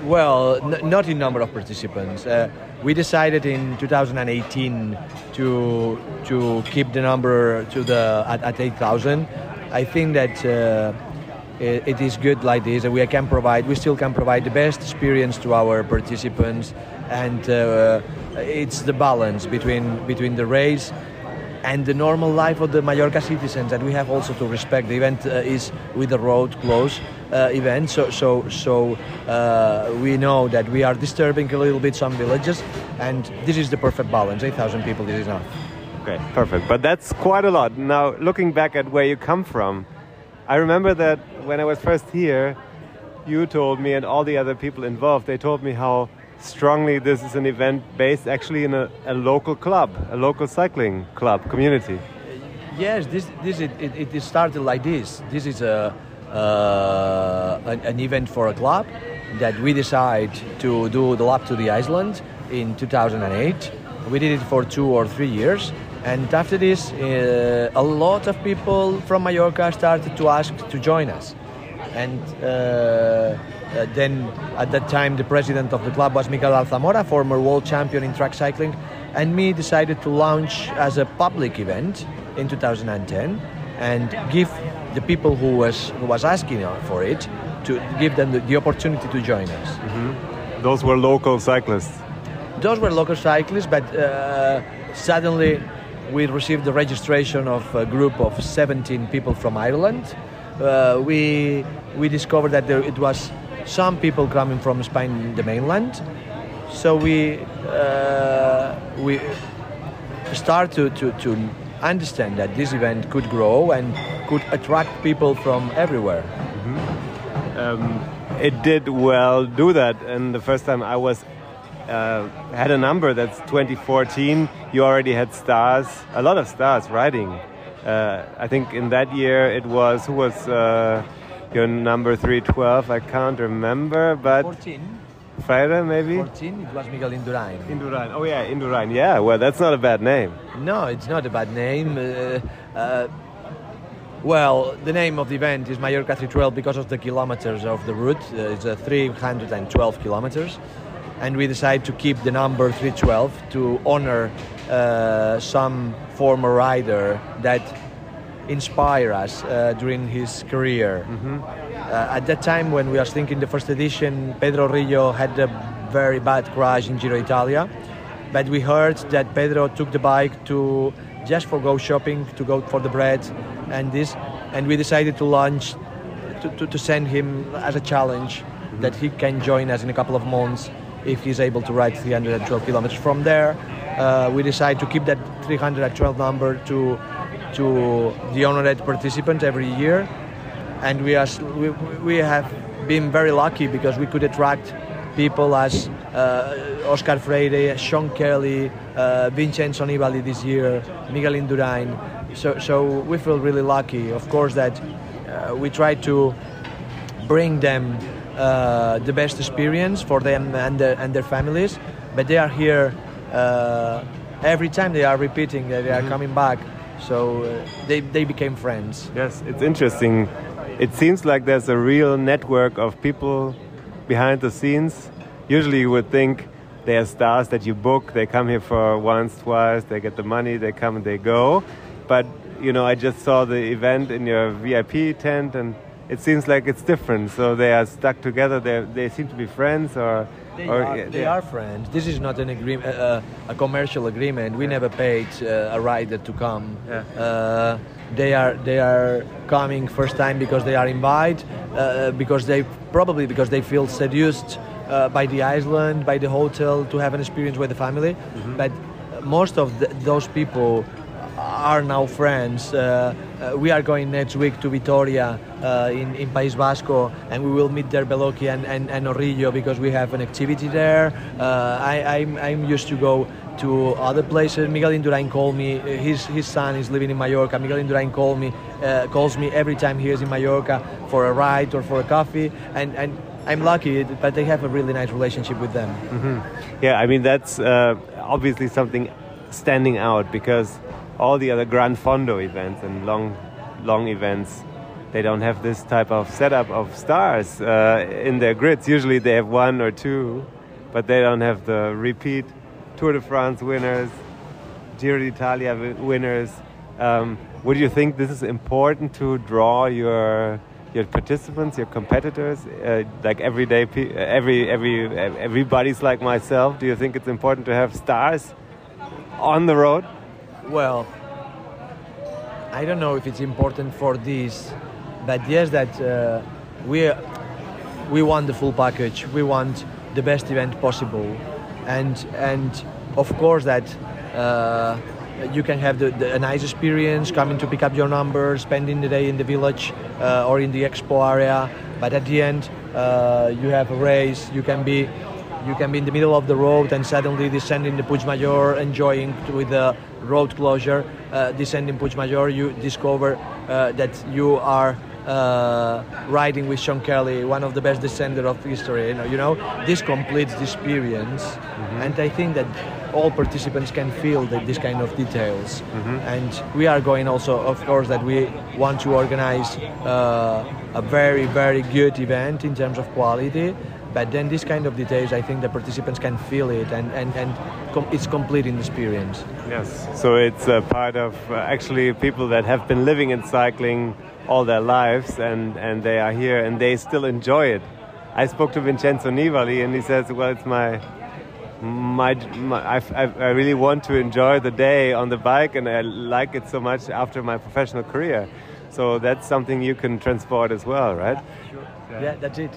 Speaker 4: Well, n- not in number of participants. Uh, we decided in 2018 to to keep the number to the at, at 8,000. I think that uh, it, is good like this, and we can provide. We still can provide the best experience to our participants, and uh, it's the balance between between the race and the normal life of the Mallorca citizens that we have also to respect. The event uh, is with the road closed uh, event, so so so uh, we know that we are disturbing a little bit some villages, and this is the perfect balance. 8,000 people, this is enough.
Speaker 5: Okay, perfect. But that's quite a lot. Now, looking back at where you come from, I remember that when I was first here, you told me and all the other people involved, they told me how strongly this is an event based actually in a, a local club, a local cycling club community.
Speaker 4: Yes, this this it, it, it started like this. This is a uh, an, an event for a club that we decide to do the lap to the Iceland in 2008. We did it for two or three years, and after this, uh, a lot of people from Mallorca started to ask to join us, and. Uh, uh, then at that time the president of the club was Miguel Alzamora, former world champion in track cycling, and me decided to launch as a public event in 2010 and give the people who was who was asking for it to give them the, the opportunity to join us.
Speaker 5: Those were local cyclists.
Speaker 4: Those were local cyclists, but uh, suddenly we received the registration of a group of 17 people from Ireland. Uh, we we discovered that there, it was some people coming from Spain, the mainland. So we uh, we start to, to, to understand that this event could grow and could attract people from everywhere.
Speaker 5: Um, it did well do that. And the first time I was uh, had a number that's 2014. You already had stars, a lot of stars riding. Uh, I think in that year it was who was uh, your number 312. I can't remember, but
Speaker 4: 14,
Speaker 5: Freire maybe.
Speaker 4: 14 it was Miguel Indurain.
Speaker 5: Indurain. Oh yeah, Indurain. Yeah. Well, that's not a bad name.
Speaker 4: No, it's not a bad name. Uh, uh, well, the name of the event is Mallorca 312 because of the kilometers of the route. Uh, it's uh, 312 kilometers. And we decided to keep the number 312 to honor uh, some former rider that inspired us uh, during his career. Uh, at that time, when we were thinking the first edition, Pedro Rillo had a very bad crash in Giro Italia. But we heard that Pedro took the bike to just for go shopping, to go for the bread, and this, and we decided to launch, to, to, to send him as a challenge that he can join us in a couple of months if he's able to ride 312 kilometers. From there, uh, we decide to keep that 312 number to to the honored participants every year, and we are we, we have been very lucky because we could attract people as uh, Oscar Freire, Sean Kelly, uh, Vincenzo Nibali this year, Miguel Indurain. So, so we feel really lucky, of course, that uh, we try to bring them uh, the best experience for them and their, and their families, but they are here uh, every time they are repeating they are coming back. So uh, they, they became friends.
Speaker 5: Yes, it's interesting. It seems like there's a real network of people behind the scenes. Usually you would think they are stars that you book, they come here for once, twice, they get the money, they come and they go. But you know, I just saw the event in your VIP tent, and it seems like it's different. So they are stuck together. They they seem to be friends, or
Speaker 4: They,
Speaker 5: or
Speaker 4: are, they are friends. This is not an agreement, uh, a commercial agreement. We never paid uh, a rider to come.
Speaker 5: Yeah.
Speaker 4: Uh, they are they are coming first time because they are invited, uh, because they probably because they feel seduced uh, by the island, by the hotel to have an experience with the family. But most of the, those people are now friends. Uh, uh, we are going next week to Vitoria uh, in, in País Vasco and we will meet there Beloki and, and, and Orillo because we have an activity there. Uh, I, I'm, I'm used to go to other places. Miguel Indurain called me. His, his son is living in Mallorca. Miguel Indurain called me, uh, calls me every time he is in Mallorca for a ride or for a coffee. And, and I'm lucky, but they have a really nice relationship with them.
Speaker 5: Yeah, I mean that's uh, obviously something standing out because all the other Gran Fondo events and long, long events, they don't have this type of setup of stars uh, in their grids. Usually they have one or two, but they don't have the repeat Tour de France winners, Giro d'Italia winners. Um, would you think this is important to draw your your participants, your competitors, uh, like everyday every every everybody's like myself? Do you think it's important to have stars on the road?
Speaker 4: Well, I don't know if it's important for this, but yes, that uh, we we want the full package. We want the best event possible, and and of course that. Uh, you can have the, the, a nice experience coming to pick up your number, spending the day in the village uh, or in the expo area. But at the end, uh, you have a race. You can be you can be in the middle of the road and suddenly descending the Puig Major, enjoying with the road closure, uh, descending Puigmayor, you discover uh, that you are uh, riding with Sean Kelly, one of the best descender of history. You know, you know this completes the experience, and I think that all participants can feel that this kind of details. And we are going also, of course, that we want to organize uh, a very, very good event in terms of quality. But then this kind of details, I think the participants can feel it, and and and com- it's complete in the experience.
Speaker 5: Yes. So it's a part of uh, actually people that have been living in cycling all their lives, and and they are here and they still enjoy it. I spoke to Vincenzo Nibali, and he says, "Well, it's my." My, my I, I, I really want to enjoy the day on the bike, and I like it so much after my professional career. So that's something you can transport as well, right? Sure.
Speaker 4: Yeah. Yeah, that's it.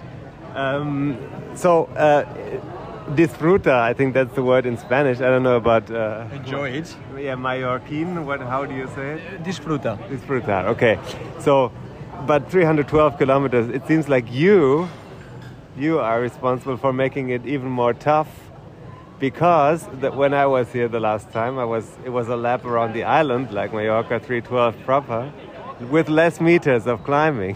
Speaker 5: Um, so, uh, disfruta, I think that's the word in Spanish. I don't know about. Uh,
Speaker 4: Enjoy it.
Speaker 5: yeah, Mallorquin. What? How do you say it?
Speaker 4: Disfruta.
Speaker 5: Disfrutar. Okay. So, but 312 kilometers. It seems like you, you are responsible for making it even more tough, because that when I was here the last time, I was it was a lap around the island, like Mallorca 312 proper, with less meters of climbing,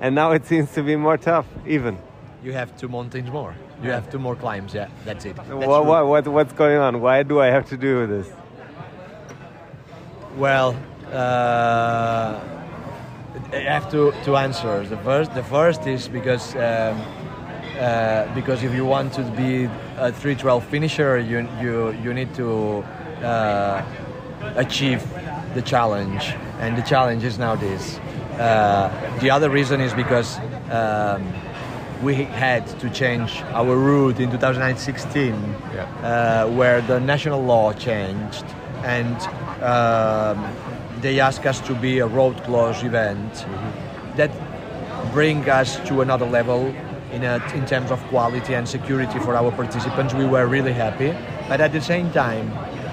Speaker 5: and now it seems to be more tough even.
Speaker 4: You have two mountains more. You have two more climbs. Yeah, that's it. That's
Speaker 5: What, what, what, what's going on? Why do I have to do this?
Speaker 4: Well, uh, I have to, to answer. The first, the first is because um, uh, because if you want to be a 312 finisher, you you you need to uh, achieve the challenge, and the challenge is now this. Uh, the other reason is because. Um, we had to change our route in 2016, uh, where the national law changed, and um, they asked us to be a road close event. That bring us to another level in, a, in terms of quality and security for our participants. We were really happy, but at the same time,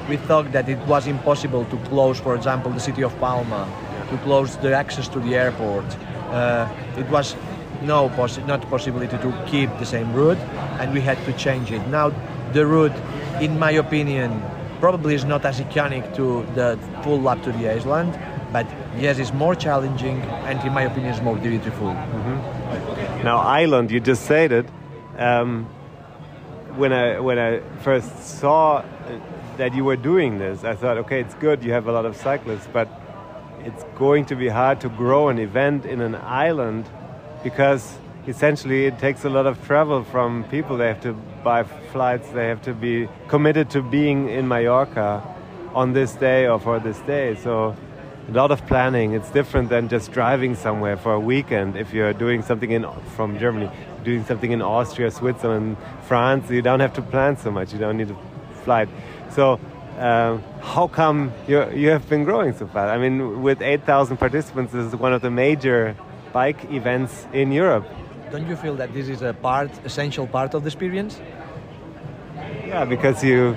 Speaker 4: we thought that it was impossible to close, for example, the city of Palma, to close the access to the airport. Uh, it was no possi- not possibility to keep the same route, and we had to change it. Now, the route, in my opinion, probably is not as iconic to the full lap to the island, but yes, it's more challenging, and in my opinion, it's more beautiful.
Speaker 5: Now, island, you just said it. Um, when I when I first saw uh, that you were doing this, I thought, okay, it's good. You have a lot of cyclists, but it's going to be hard to grow an event in an island because essentially it takes a lot of travel from people. They have to buy flights. They have to be committed to being in Mallorca on this day or for this day. So a lot of planning. It's different than just driving somewhere for a weekend. If you're doing something in from Germany, doing something in Austria, Switzerland, France, you don't have to plan so much. You don't need a flight. So. Um, how come you you have been growing so fast? I mean, with 8,000 participants, this is one of the major bike events in Europe.
Speaker 4: Don't you feel that this is a part, essential part of the experience?
Speaker 5: Yeah, because you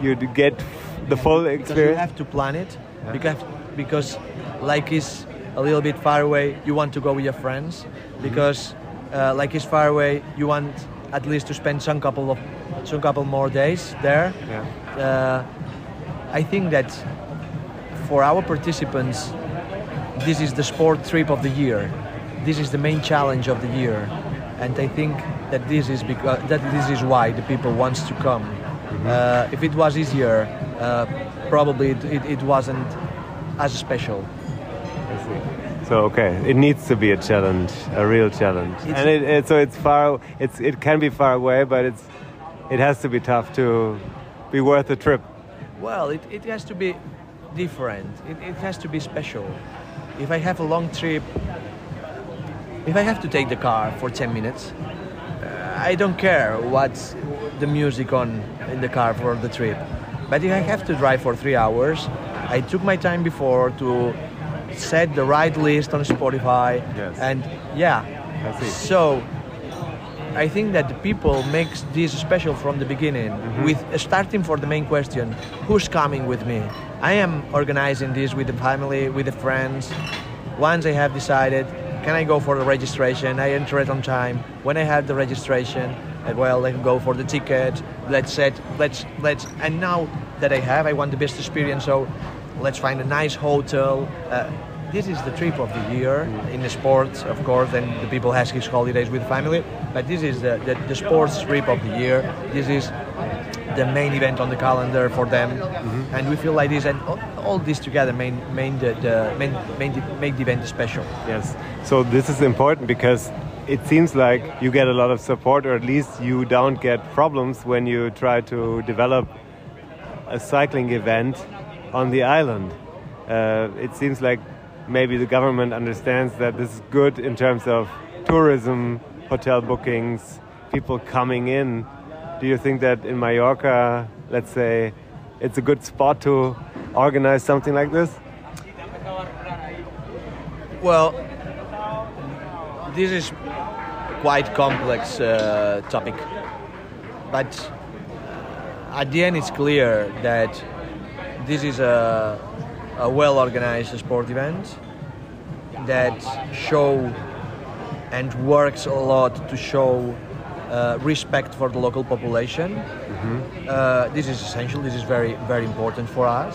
Speaker 5: you get the full
Speaker 4: Because you have to plan it. Because, because like is a little bit far away, you want to go with your friends. Because uh, like is far away, you want at least to spend some couple of some couple more days there.
Speaker 5: Yeah.
Speaker 4: Uh, I think that for our participants, this is the sport trip of the year. This is the main challenge of the year, and I think that this is because that this is why the people wants to come. Uh, if it was easier, uh, probably it, it, it wasn't as special.
Speaker 5: I see. So okay, it needs to be a challenge, a real challenge,
Speaker 4: It's-
Speaker 5: and it, it, so it's far. It's it can be far away, but it's it has to be tough to be worth the trip.
Speaker 4: Well, it, it has to be different. It, it has to be special. If I have a long trip, if I have to take the car for 10 minutes, uh, I don't care what's the music on in the car for the trip. But if I have to drive for three hours, I took my time before to set the right list on Spotify.
Speaker 5: Yes.
Speaker 4: And yeah,
Speaker 5: I
Speaker 4: so I think that the people makes this special from the beginning with uh, starting for the main question who's coming with me I am organizing this with the family with the friends once I have decided can I go for the registration I enter it on time when I have the registration uh, well let's go for the ticket let's set let's let's and now that I have I want the best experience so let's find a nice hotel uh, this is the trip of the year in the sports, of course, and the people has his holidays with family. But this is the, the, the sports trip of the year. This is the main event on the calendar for them, and we feel like this, and all, all this together main, main the, the main, main the, make the event special.
Speaker 5: Yes. So this is important because it seems like you get a lot of support, or at least you don't get problems when you try to develop a cycling event on the island. Uh, it seems like maybe the government understands that this is good in terms of tourism, hotel bookings, people coming in. Do you think that in Mallorca, let's say, it's a good spot to organize something like this?
Speaker 4: Well, this is quite complex uh, topic, but at the end it's clear that this is a, a well-organized sport event that show and works a lot to show uh, respect for the local population. Uh, this is essential. This is very very important for us.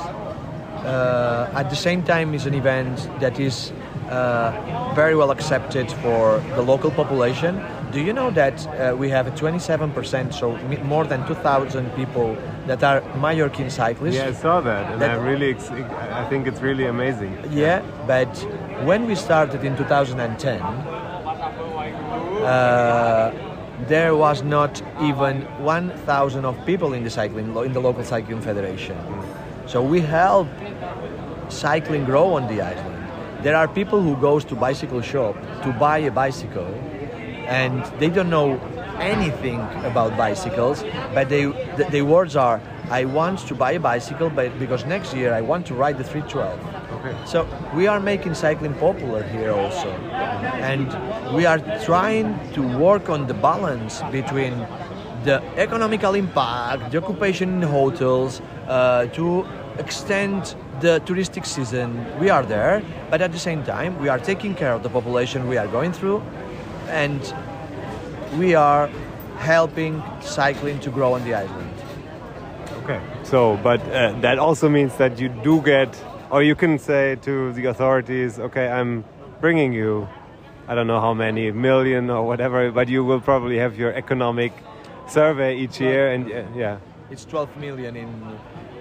Speaker 4: Uh, at the same time, it's an event that is uh, very well accepted for the local population. Do you know that uh, we have a 27%, so m- more than 2,000 people that are Mallorquin cyclists?
Speaker 5: Yeah, I saw that, and
Speaker 4: That-
Speaker 5: I really, ex- I think it's really amazing.
Speaker 4: Yeah, but when we started in 2010, uh, there was not even 1,000 of people in the cycling in the local cycling federation. So we help cycling grow on the island. There are people who goes to bicycle shop to buy a bicycle, and they don't know anything about bicycles, but they th- their words are, "I want to buy a bicycle, but because next year I want to ride the 312."
Speaker 5: Okay.
Speaker 4: So we are making cycling popular here also, and we are trying to work on the balance between the economical impact, the occupation in hotels, uh, to extend the touristic season. We are there, but at the same time, we are taking care of the population we are going through, and we are helping cycling to grow on the island.
Speaker 5: Okay. So, but uh, that also means that you do get, or you can say to the authorities, okay, I'm bringing you, I don't know how many million or whatever, but you will probably have your economic survey each year, and uh, yeah,
Speaker 4: It's 12 million in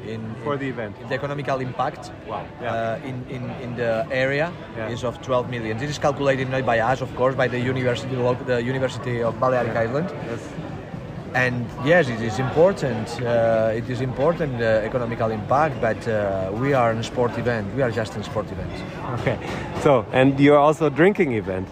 Speaker 4: in
Speaker 5: For
Speaker 4: in-
Speaker 5: the event.
Speaker 4: The economical impact
Speaker 5: Wow. Yeah.
Speaker 4: uh, in, in in the area
Speaker 5: Yeah.
Speaker 4: is of 12 million. This is calculated not by us, of course, by the university, the University of Balearic Island.
Speaker 5: Yes.
Speaker 4: And yes, it is important. Uh, it is important uh, economical impact, but uh, we are a sport event. We are just a sport event.
Speaker 5: Okay. So, and you're also a drinking event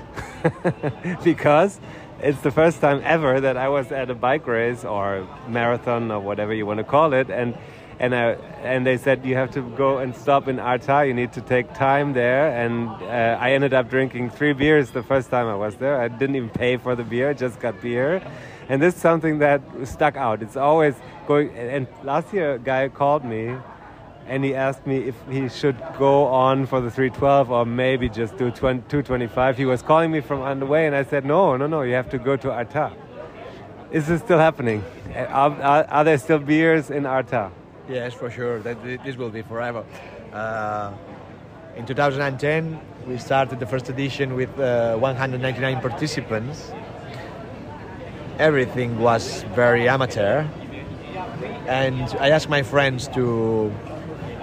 Speaker 5: (laughs) because it's the first time ever that I was at a bike race or marathon or whatever you want to call it, and and I, and they said you have to go and stop in Arta. You need to take time there, and uh, I ended up drinking three beers the first time I was there. I didn't even pay for the beer; just got beer, and this is something that stuck out. It's always going. And last year, a guy called me and he asked me if he should go on for the 312 or maybe just do 20, 225. He was calling me from on the way, and I said, no, no, no, you have to go to Arta. Is this still happening? Are, are, are there still beers in Arta?
Speaker 4: Yes, for sure. That this will be forever. Uh, in 2010, we started the first edition with uh, 199 participants. Everything was very amateur, and I asked my friends to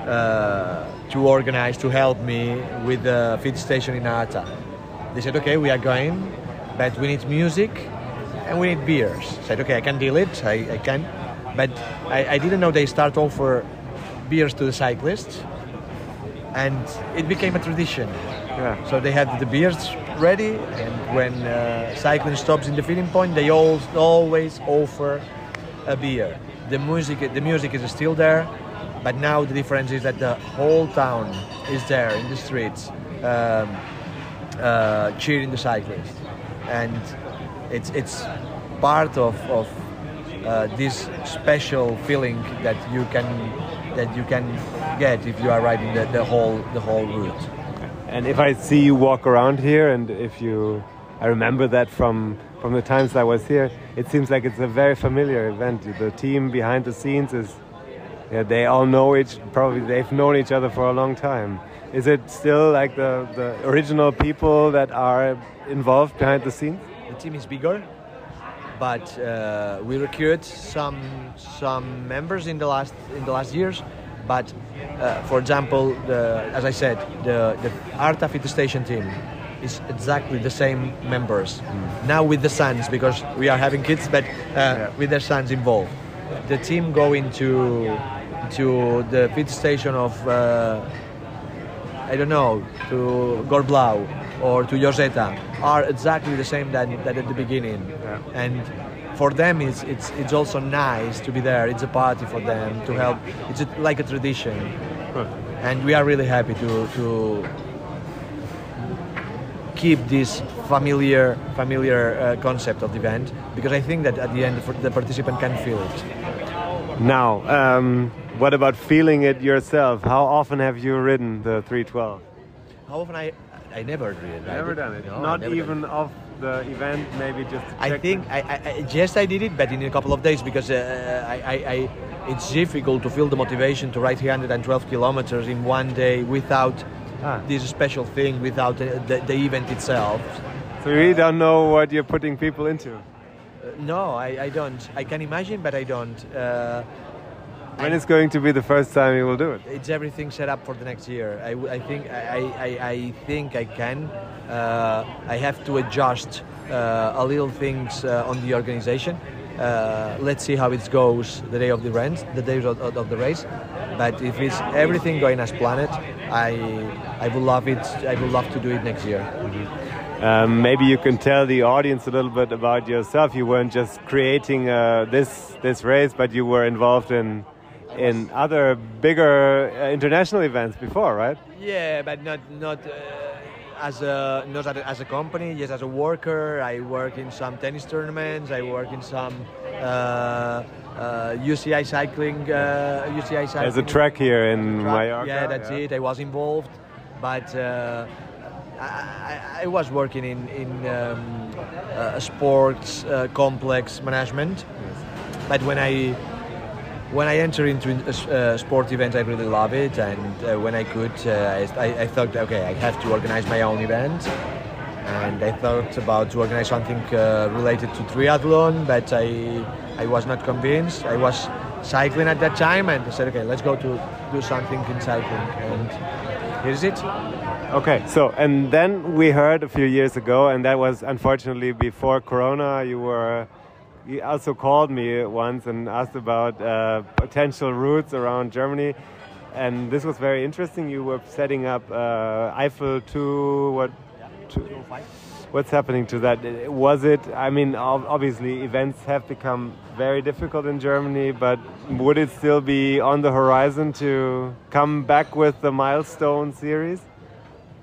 Speaker 4: uh, to organize to help me with the feed station in Arta. They said, "Okay, we are going, but we need music and we need beers." I said, "Okay, I can deal it. I, I can." But I, I didn't know they start offer beers to the cyclists, and it became a tradition.
Speaker 5: Yeah.
Speaker 4: So they had the beers ready, and when uh, cycling stops in the feeding point, they all, always offer a beer. The music, the music is still there, but now the difference is that the whole town is there in the streets, um, uh, cheering the cyclists, and it's it's part of, of uh, this special feeling that you can that you can get if you are riding the, the whole the whole route.
Speaker 5: And if I see you walk around here, and if you, I remember that from from the times I was here, it seems like it's a very familiar event. The team behind the scenes is, yeah, they all know each. Probably they've known each other for a long time. Is it still like the the original people that are involved behind the scenes?
Speaker 4: The team is bigger, but uh, we recruit some some members in the last in the last years. But uh, for example, the, as I said, the the Arta Fit Station team is exactly the same members now with the sons because we are having kids, but uh, with their sons involved. The team going to to the fit station of uh, I don't know, to Gorblau or to Joseta are exactly the same that, that at the beginning. And for them, it's, it's, it's also nice to be there. It's a party for them to help. It's a, like a tradition. And we are really happy to, to keep this familiar, familiar uh, concept of the event because I think that at the end the participant can feel it.
Speaker 5: Now, um, what about feeling it yourself? How often have you ridden the 312?
Speaker 4: How often I I never did it.
Speaker 5: Never done it.
Speaker 4: No,
Speaker 5: Not even
Speaker 4: it.
Speaker 5: The event, maybe just.
Speaker 4: I think I, I, I yes I did it, but in a couple of days because uh, I, I, I it's difficult to feel the motivation to ride 312 kilometers in one day without
Speaker 5: Ah.
Speaker 4: this special thing, without uh, the, the event itself.
Speaker 5: So you really don't know what you're putting people into.
Speaker 4: Uh, no, I, I don't. I can imagine, but I don't. Uh,
Speaker 5: When is going to be the first time you will do it?
Speaker 4: it's everything set up for the next year. I, I think I, I, I think I can. Uh, I have to adjust uh, a little things uh, on the organization. Uh, let's see how it goes the day of the rent, the day of, of the race. But if it's everything going as planned, I I would love it. I would love to do it next year.
Speaker 5: Um, maybe you can tell the audience a little bit about yourself. You weren't just creating uh, this this race, but you were involved in in other bigger uh, international events before, right?
Speaker 4: Yeah, but not not uh, as a not as a, as company. Yes, as a worker, I work in some tennis tournaments. I work in some uh, uh, UCI cycling. Uh, UCI cycling.
Speaker 5: There's a track here in
Speaker 4: track.
Speaker 5: Mallorca.
Speaker 4: Yeah, that's it. I was involved, but. Uh, I, I- was working in in um, uh, sports uh, complex management, but when I when I enter into a sport event, I really love it, and uh, when I could, uh, I, I thought, okay, I have to organize my own event, and I thought about to organize something uh, related to triathlon, but I I was not convinced. I was cycling at that time, and I said, okay, let's go to do something in cycling, and here's it.
Speaker 5: Okay, so and then we heard a few years ago, and that was unfortunately before Corona. You were he also called me once and asked about uh, potential routes around Germany. And this was very interesting. You were setting up uh, Eiffel 2, what? Two, what's happening to that? Was it, I mean, obviously events have become very difficult in Germany, but would it still be on the horizon to come back with the milestone series?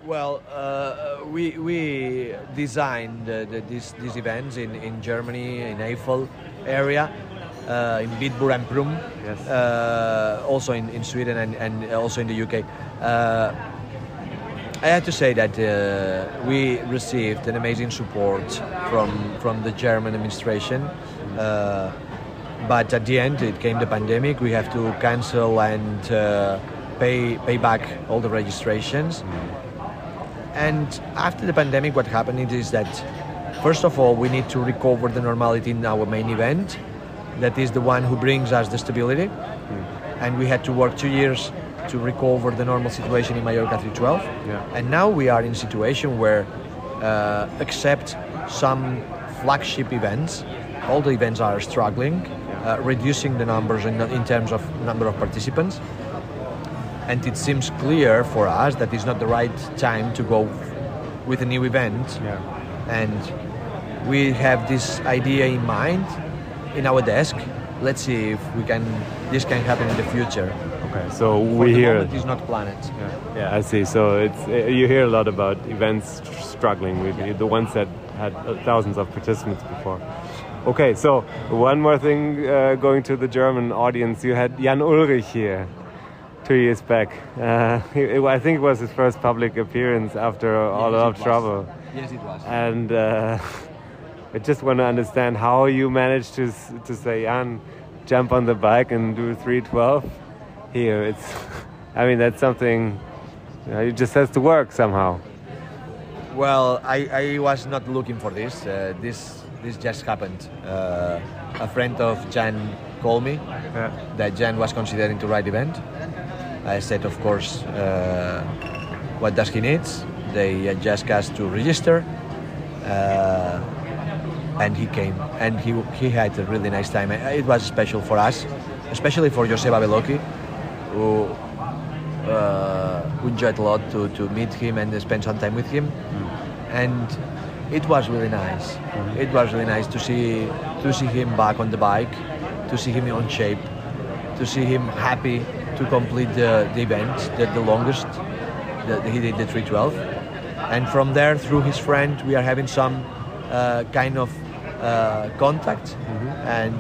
Speaker 4: Well, uh, we, we designed uh, the, these, these events in, in Germany, in Eiffel area, uh, in Bitburg and Prum,
Speaker 5: Yes.
Speaker 4: uh, also in, in Sweden and, and also in the UK. Uh, I have to say that uh, we received an amazing support from, from the German administration. Uh, but at the end, it came the pandemic. We have to cancel and uh, pay, pay back all the registrations. And after the pandemic, what happened is that, first of all, we need to recover the normality in our main event. That is the one who brings us the stability. And we had to work two years to recover the normal situation in Mallorca 312.
Speaker 5: Yeah.
Speaker 4: And now we are in a situation where, uh, except some flagship events, all the events are struggling, uh, reducing the numbers in, in terms of number of participants and it seems clear for us that it's not the right time to go with a new event.
Speaker 5: Yeah.
Speaker 4: And we have this idea in mind in our desk. Let's see if we can. This can happen in the future.
Speaker 5: Okay, so
Speaker 4: For
Speaker 5: we
Speaker 4: the
Speaker 5: hear.
Speaker 4: moment, it's not planned.
Speaker 5: Yeah, yeah, I see. So it's uh, you hear a lot about events struggling with the ones that had uh, thousands of participants before. Okay, so one more thing uh, going to the German audience. You had Jan Ulrich here two years back. Uh, (laughs) he- I think it was his first public appearance after all
Speaker 4: Yes,
Speaker 5: of
Speaker 4: it
Speaker 5: trouble.
Speaker 4: Yes, it was.
Speaker 5: And uh, (laughs) I just want to understand how you managed to to say, Jan, jump on the bike and do 312 here. It's, (laughs) I mean, that's something. You know, it just has to work somehow.
Speaker 4: Well, I, I was not looking for this. Uh, this this just happened. Uh, a friend of Jan called me
Speaker 5: Yeah.
Speaker 4: that Jan was considering to write event. I said, of course, uh, what does he need? They uh, just asked to register, uh, and he came, and he he had a really nice time. It was special for us, especially for Joseba Belocchi, who uh, enjoyed a lot to, to meet him and spend some time with him, and it was really nice. It was really nice to see to see him back on the bike, to see him on shape, to see him happy to complete the, the event, the, the longest. The, he did the 312, and from there, through his friend, we are having some uh, kind of uh, contact, and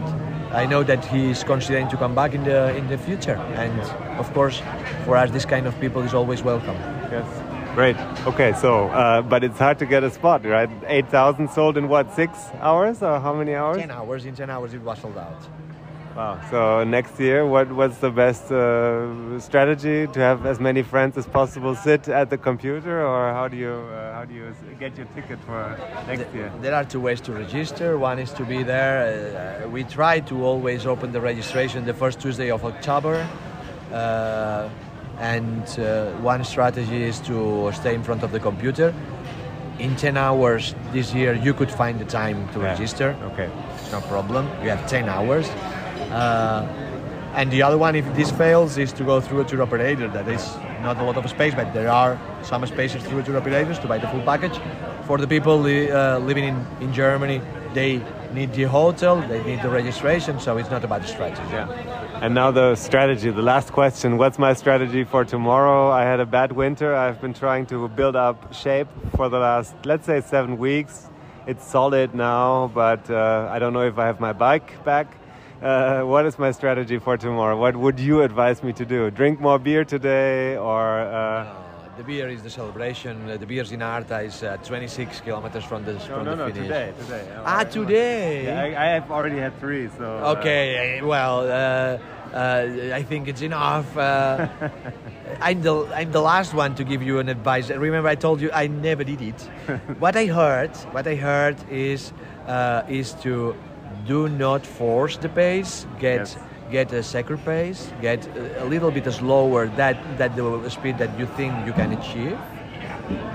Speaker 4: I know that he is considering to come back in the in the future. And of course, for us, this kind of people is always welcome.
Speaker 5: Yes. Great. Okay, so uh, but it's hard to get a spot, right? Eight thousand sold in what? Six hours or how many hours?
Speaker 4: Ten hours. In ten hours, it was sold out.
Speaker 5: Wow. So next year, what what's the best uh, strategy to have as many friends as possible sit at the computer, or how do you uh, how do you get your ticket for next year?
Speaker 4: There are two ways to register. One is to be there. Uh, we try to always open the registration the first Tuesday of October. Uh, and uh, one strategy is to stay in front of the computer. In 10 hours this year, you could find the time to
Speaker 5: Yeah.
Speaker 4: register.
Speaker 5: Okay.
Speaker 4: No problem. You have 10 hours. Uh, and the other one, if this fails, is to go through a tour operator. That is not a lot of space, but there are some spaces through tour operators to buy the full package. For the people li- uh, living in, in Germany, they need the hotel, they need the registration, so it's not about the strategy.
Speaker 5: Yeah. And now the strategy, the last question. What's my strategy for tomorrow? I had a bad winter. I've been trying to build up shape for the last, let's say, seven weeks. It's solid now, but uh, I don't know if I have my bike back. Uh, what is my strategy for tomorrow? What would you advise me to do? Drink more beer today or. Uh,
Speaker 4: Uh, the beer is the celebration. Uh, the beers in Arta is uh, 26 kilometers from the, from the finish.
Speaker 5: today. today.
Speaker 4: Ah, today.
Speaker 5: Yeah, I, I have already had three, so. uh,
Speaker 4: Okay, well, uh, uh, I think it's enough. Uh, (laughs) I'm the I'm the last one to give you an advice. Remember, I told you I never did it. (laughs) what I heard, what I heard is uh, is to do not force the pace. Get
Speaker 5: Yes.
Speaker 4: get a second pace. Get a, a little bit slower. That that the speed that you think you can achieve.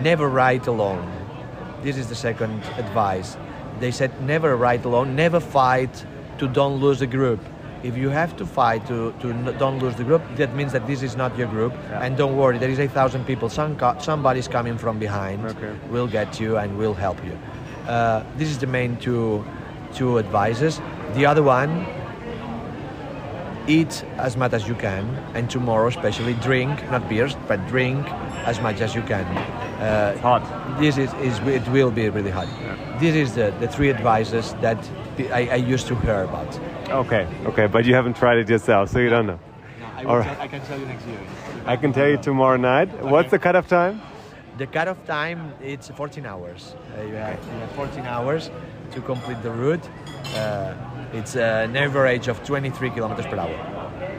Speaker 4: Never ride alone. This is the second advice. they said never ride alone, never fight to don't lose the group. If you have to fight to, to n- don't lose the group, that means that this is not your group. And don't worry, there is a thousand people. Some co- somebody's coming from behind.
Speaker 5: Okay.
Speaker 4: Will get you and we'll help you. Uh, this is the main two two advices. The other one, eat as much as you can, and tomorrow especially drink, not beers, but drink as much as you can. Uh,
Speaker 5: It's hot.
Speaker 4: this is, is it will be really hot. This is the, the three advices that I, I used to hear about.
Speaker 5: Okay, okay, but you haven't tried it yourself, so you don't know.
Speaker 4: I,
Speaker 5: will Alright. tell-
Speaker 4: I can tell you next year.
Speaker 5: I can tell you tomorrow night. What's the cutoff time?
Speaker 4: The cutoff time it's 14 hours. Uh, you, have, you have 14 hours to complete the route. Uh, it's an average of 23 kilometers per hour.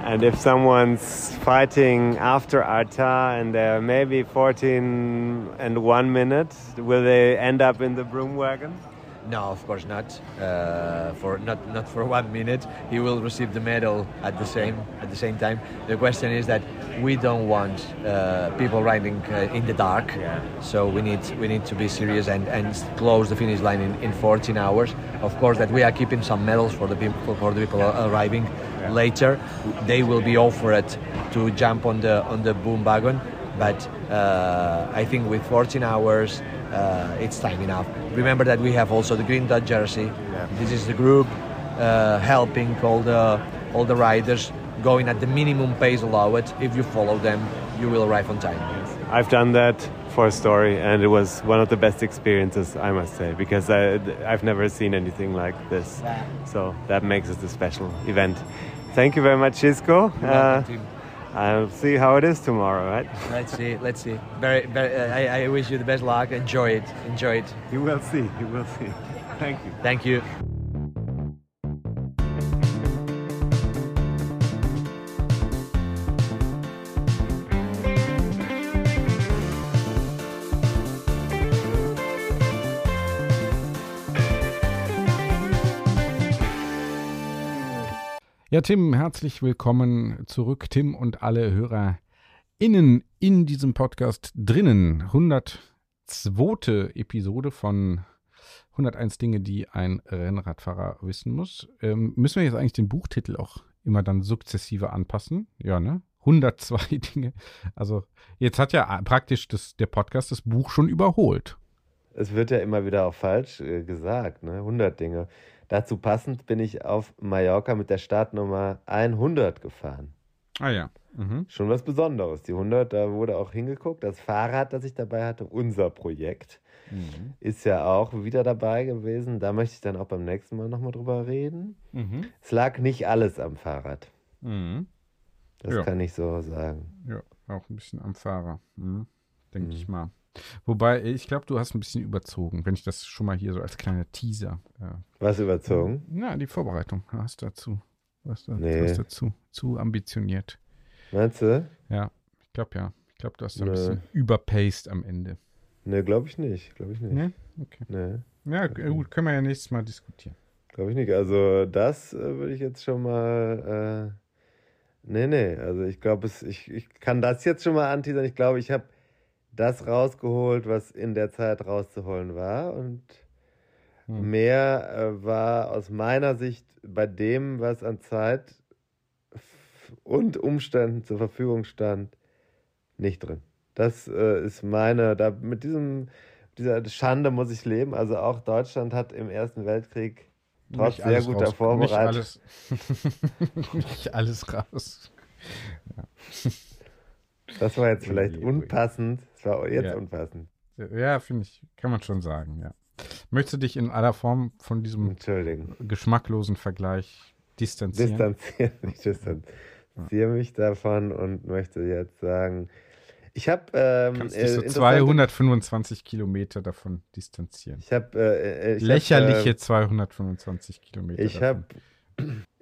Speaker 5: And if someone's fighting after Arta and they're maybe 14 and one minute, will they end up in the broom wagon?
Speaker 4: No, of course not. Uh, for not not for one minute, he will receive the medal at the same at the same time. The question is that we don't want uh, people riding uh, in the dark.
Speaker 5: Yeah.
Speaker 4: So we need we need to be serious and, and close the finish line in, in 14 hours. Of course, that we are keeping some medals for the people for the people arriving later. They will be offered to jump on the on the boom wagon. But uh, I think with 14 hours, uh, it's time enough. Remember that we have also the green dot jersey. This is the group uh, helping all the all the riders going at the minimum pace allowed. If you follow them, you will arrive on time.
Speaker 5: I've done that for a story, and it was one of the best experiences, I must say, because I, I've never seen anything like this. So that makes it a special event. Thank you very much, Cisco. I'll see how it is tomorrow, right? (laughs)
Speaker 4: Let's see. Let's see. Very, very, uh, I, I wish you the best luck. Enjoy it. Enjoy it.
Speaker 5: You will see. You will see. Thank you.
Speaker 4: Thank you.
Speaker 1: Ja, Tim, herzlich willkommen zurück, Tim und alle HörerInnen in diesem Podcast drinnen. 102. Episode von 101 Dinge, die ein Rennradfahrer wissen muss. Ähm, müssen wir jetzt eigentlich den Buchtitel auch immer dann sukzessive anpassen? Ja, ne? 102 (laughs) Dinge. Also jetzt hat ja praktisch das, der Podcast das Buch schon überholt.
Speaker 2: Es wird ja immer wieder auch falsch äh, gesagt, ne? 100 Dinge. Dazu passend bin ich auf Mallorca mit der Startnummer 100 gefahren.
Speaker 1: Ah ja. Mhm.
Speaker 2: Schon was Besonderes. Die 100, da wurde auch hingeguckt. Das Fahrrad, das ich dabei hatte, unser Projekt,
Speaker 1: Mhm.
Speaker 2: ist ja auch wieder dabei gewesen. Da möchte ich dann auch beim nächsten Mal nochmal drüber reden.
Speaker 1: Mhm.
Speaker 2: Es lag nicht alles am Fahrrad.
Speaker 1: Mhm.
Speaker 2: Das
Speaker 1: Ja.
Speaker 2: kann ich so sagen.
Speaker 1: Ja, auch ein bisschen am Fahrer, mhm. denke
Speaker 2: Mhm.
Speaker 1: ich mal. Wobei, ich glaube, du hast ein bisschen überzogen, wenn ich das schon mal hier so als kleiner Teaser. Äh,
Speaker 2: Was überzogen?
Speaker 1: na, die Vorbereitung hast dazu. Was, da,
Speaker 2: Nee.
Speaker 1: was dazu. Zu ambitioniert.
Speaker 2: Meinst du?
Speaker 1: Ja, ich glaube ja. Ich glaube, du hast da ein bisschen überpaced am Ende.
Speaker 2: Ne, glaube ich nicht. Glaube ich nicht.
Speaker 1: Ne? Okay.
Speaker 2: Nee,
Speaker 1: Ja, g- gut, können wir ja nächstes Mal diskutieren.
Speaker 2: glaube ich nicht. Also das äh, würde ich jetzt schon mal. Äh, nee, nee. Also ich glaube, ich, ich kann das jetzt schon mal anteasern. Ich glaube, ich habe das rausgeholt, was in der Zeit rauszuholen war. Und
Speaker 1: Hm.
Speaker 2: mehr äh, war aus meiner Sicht bei dem, was an Zeit und Umständen zur Verfügung stand, nicht drin. Das äh, ist meine, da mit diesem, dieser Schande muss ich leben. Also auch Deutschland hat im Ersten Weltkrieg trotz
Speaker 1: Nicht
Speaker 2: sehr guter
Speaker 1: raus-
Speaker 2: Vorbereitung.
Speaker 1: Nicht alles, (laughs) nicht alles raus.
Speaker 2: Das war jetzt vielleicht
Speaker 1: ui.
Speaker 2: unpassend. Das war jetzt
Speaker 1: Ja.
Speaker 2: unpassend.
Speaker 1: Ja, finde ich, kann man schon sagen, ja. Möchtest du dich in aller Form von diesem geschmacklosen Vergleich distanzieren?
Speaker 2: Distanziere mich, (laughs) distanziere mich davon und möchte jetzt sagen, ich habe ähm, äh,
Speaker 1: dich so
Speaker 2: interessante-
Speaker 1: 225 Kilometer davon distanzieren.
Speaker 2: Ich habe äh, ich hab,
Speaker 1: Lächerliche
Speaker 2: äh,
Speaker 1: 225 Kilometer.
Speaker 2: Ich habe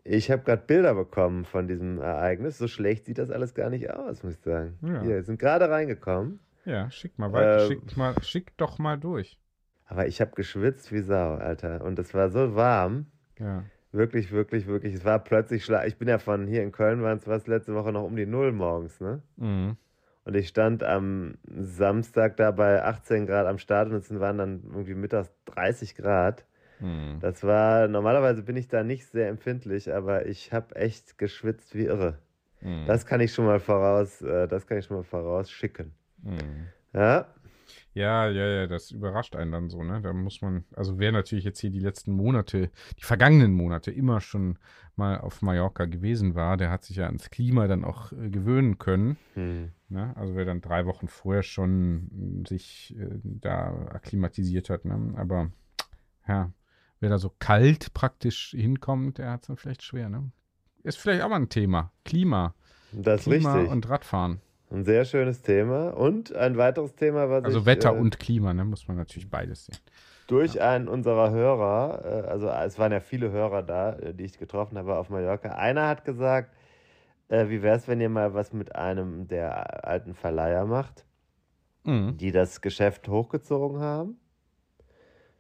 Speaker 2: ich hab gerade Bilder bekommen von diesem Ereignis. So schlecht sieht das alles gar nicht aus, muss ich sagen.
Speaker 1: Ja.
Speaker 2: Hier, wir sind gerade reingekommen.
Speaker 1: Ja, schick mal weiter.
Speaker 2: Ähm,
Speaker 1: schick, mal, schick doch mal durch.
Speaker 2: Aber ich habe geschwitzt wie Sau, Alter. Und es war so warm.
Speaker 1: Ja.
Speaker 2: Wirklich, wirklich, wirklich. Es war plötzlich schlag. Ich bin ja von hier in Köln, waren es was letzte Woche noch um die Null morgens, ne?
Speaker 1: Mhm.
Speaker 2: Und ich stand am Samstag da bei 18 Grad am Start und es waren dann irgendwie mittags 30 Grad.
Speaker 1: Hm.
Speaker 2: Das war, normalerweise bin ich da nicht sehr empfindlich, aber ich habe echt geschwitzt wie irre.
Speaker 1: Hm.
Speaker 2: Das kann ich schon mal voraus, äh, das kann ich schon mal vorausschicken.
Speaker 1: Hm.
Speaker 2: Ja,
Speaker 1: Ja, ja, ja, das überrascht einen dann so, ne? Da muss man, also wer natürlich jetzt hier die letzten Monate, die vergangenen Monate immer schon mal auf Mallorca gewesen war, der hat sich ja ans Klima dann auch äh, gewöhnen können.
Speaker 2: hm.
Speaker 1: Ne? Also wer dann drei Wochen vorher schon äh, sich äh, da akklimatisiert hat, ne? Aber ja, wer da so kalt praktisch hinkommt, der hat es dann vielleicht schwer, ne? Ist vielleicht auch mal ein Thema. Klima.
Speaker 2: das ist
Speaker 1: Klima
Speaker 2: richtig.
Speaker 1: und Radfahren.
Speaker 2: Ein sehr schönes Thema. Und ein weiteres Thema, was
Speaker 1: Also
Speaker 2: ich
Speaker 1: Wetter
Speaker 2: äh,
Speaker 1: und Klima, ne? Muss man natürlich beides sehen.
Speaker 2: durch einen unserer Hörer, äh, also es waren ja viele Hörer da, äh, die ich getroffen habe auf Mallorca. Einer hat gesagt, äh, wie wäre es, wenn ihr mal was mit einem der alten Verleiher macht,
Speaker 1: Mhm.
Speaker 2: die das Geschäft hochgezogen haben?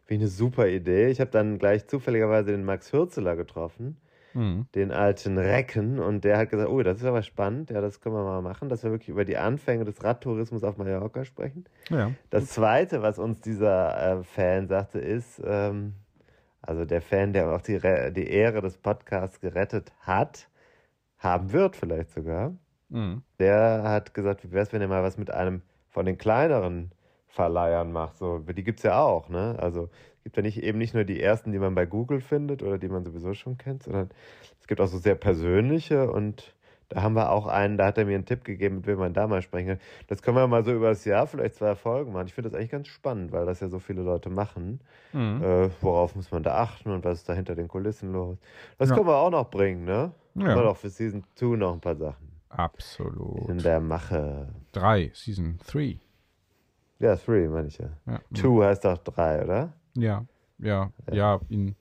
Speaker 2: Wie eine super Idee. Ich habe dann gleich zufälligerweise den Max Hürzeler getroffen,
Speaker 1: Mhm.
Speaker 2: den alten Recken, und der hat gesagt, oh, das ist aber spannend, ja, das können wir mal machen, dass wir wirklich über die Anfänge des Radtourismus auf Mallorca sprechen.
Speaker 1: Ja.
Speaker 2: Das Zweite, was uns dieser äh, Fan sagte, ist, ähm, also der Fan, der auch die, die Ehre des Podcasts gerettet hat, haben wird vielleicht sogar,
Speaker 1: Mhm.
Speaker 2: der hat gesagt, wie wäre es, wenn ihr mal was mit einem von den kleineren Verleihern macht. So, die gibt es ja auch, ne? Also es gibt ja nicht eben nicht nur die ersten, die man bei Google findet oder die man sowieso schon kennt, sondern es gibt auch so sehr persönliche und da haben wir auch einen, da hat er mir einen Tipp gegeben, mit wem man da mal sprechen kann. Das können wir mal so über das Jahr, vielleicht zwei Folgen machen. Ich finde das eigentlich ganz spannend, weil das ja so viele Leute machen.
Speaker 1: Mhm.
Speaker 2: Äh, worauf muss man da achten und was ist da hinter den Kulissen los? Das
Speaker 1: Ja.
Speaker 2: können wir auch noch bringen, ne?
Speaker 1: Ja.
Speaker 2: Haben wir doch für Season 2 noch ein paar Sachen in
Speaker 1: Absolut.
Speaker 2: der Mache.
Speaker 1: Drei, Season 3.
Speaker 2: Ja, 3 meine ich ja.
Speaker 1: Ja.
Speaker 2: 2 heißt doch 3, oder?
Speaker 1: Ja, ja, ja, in,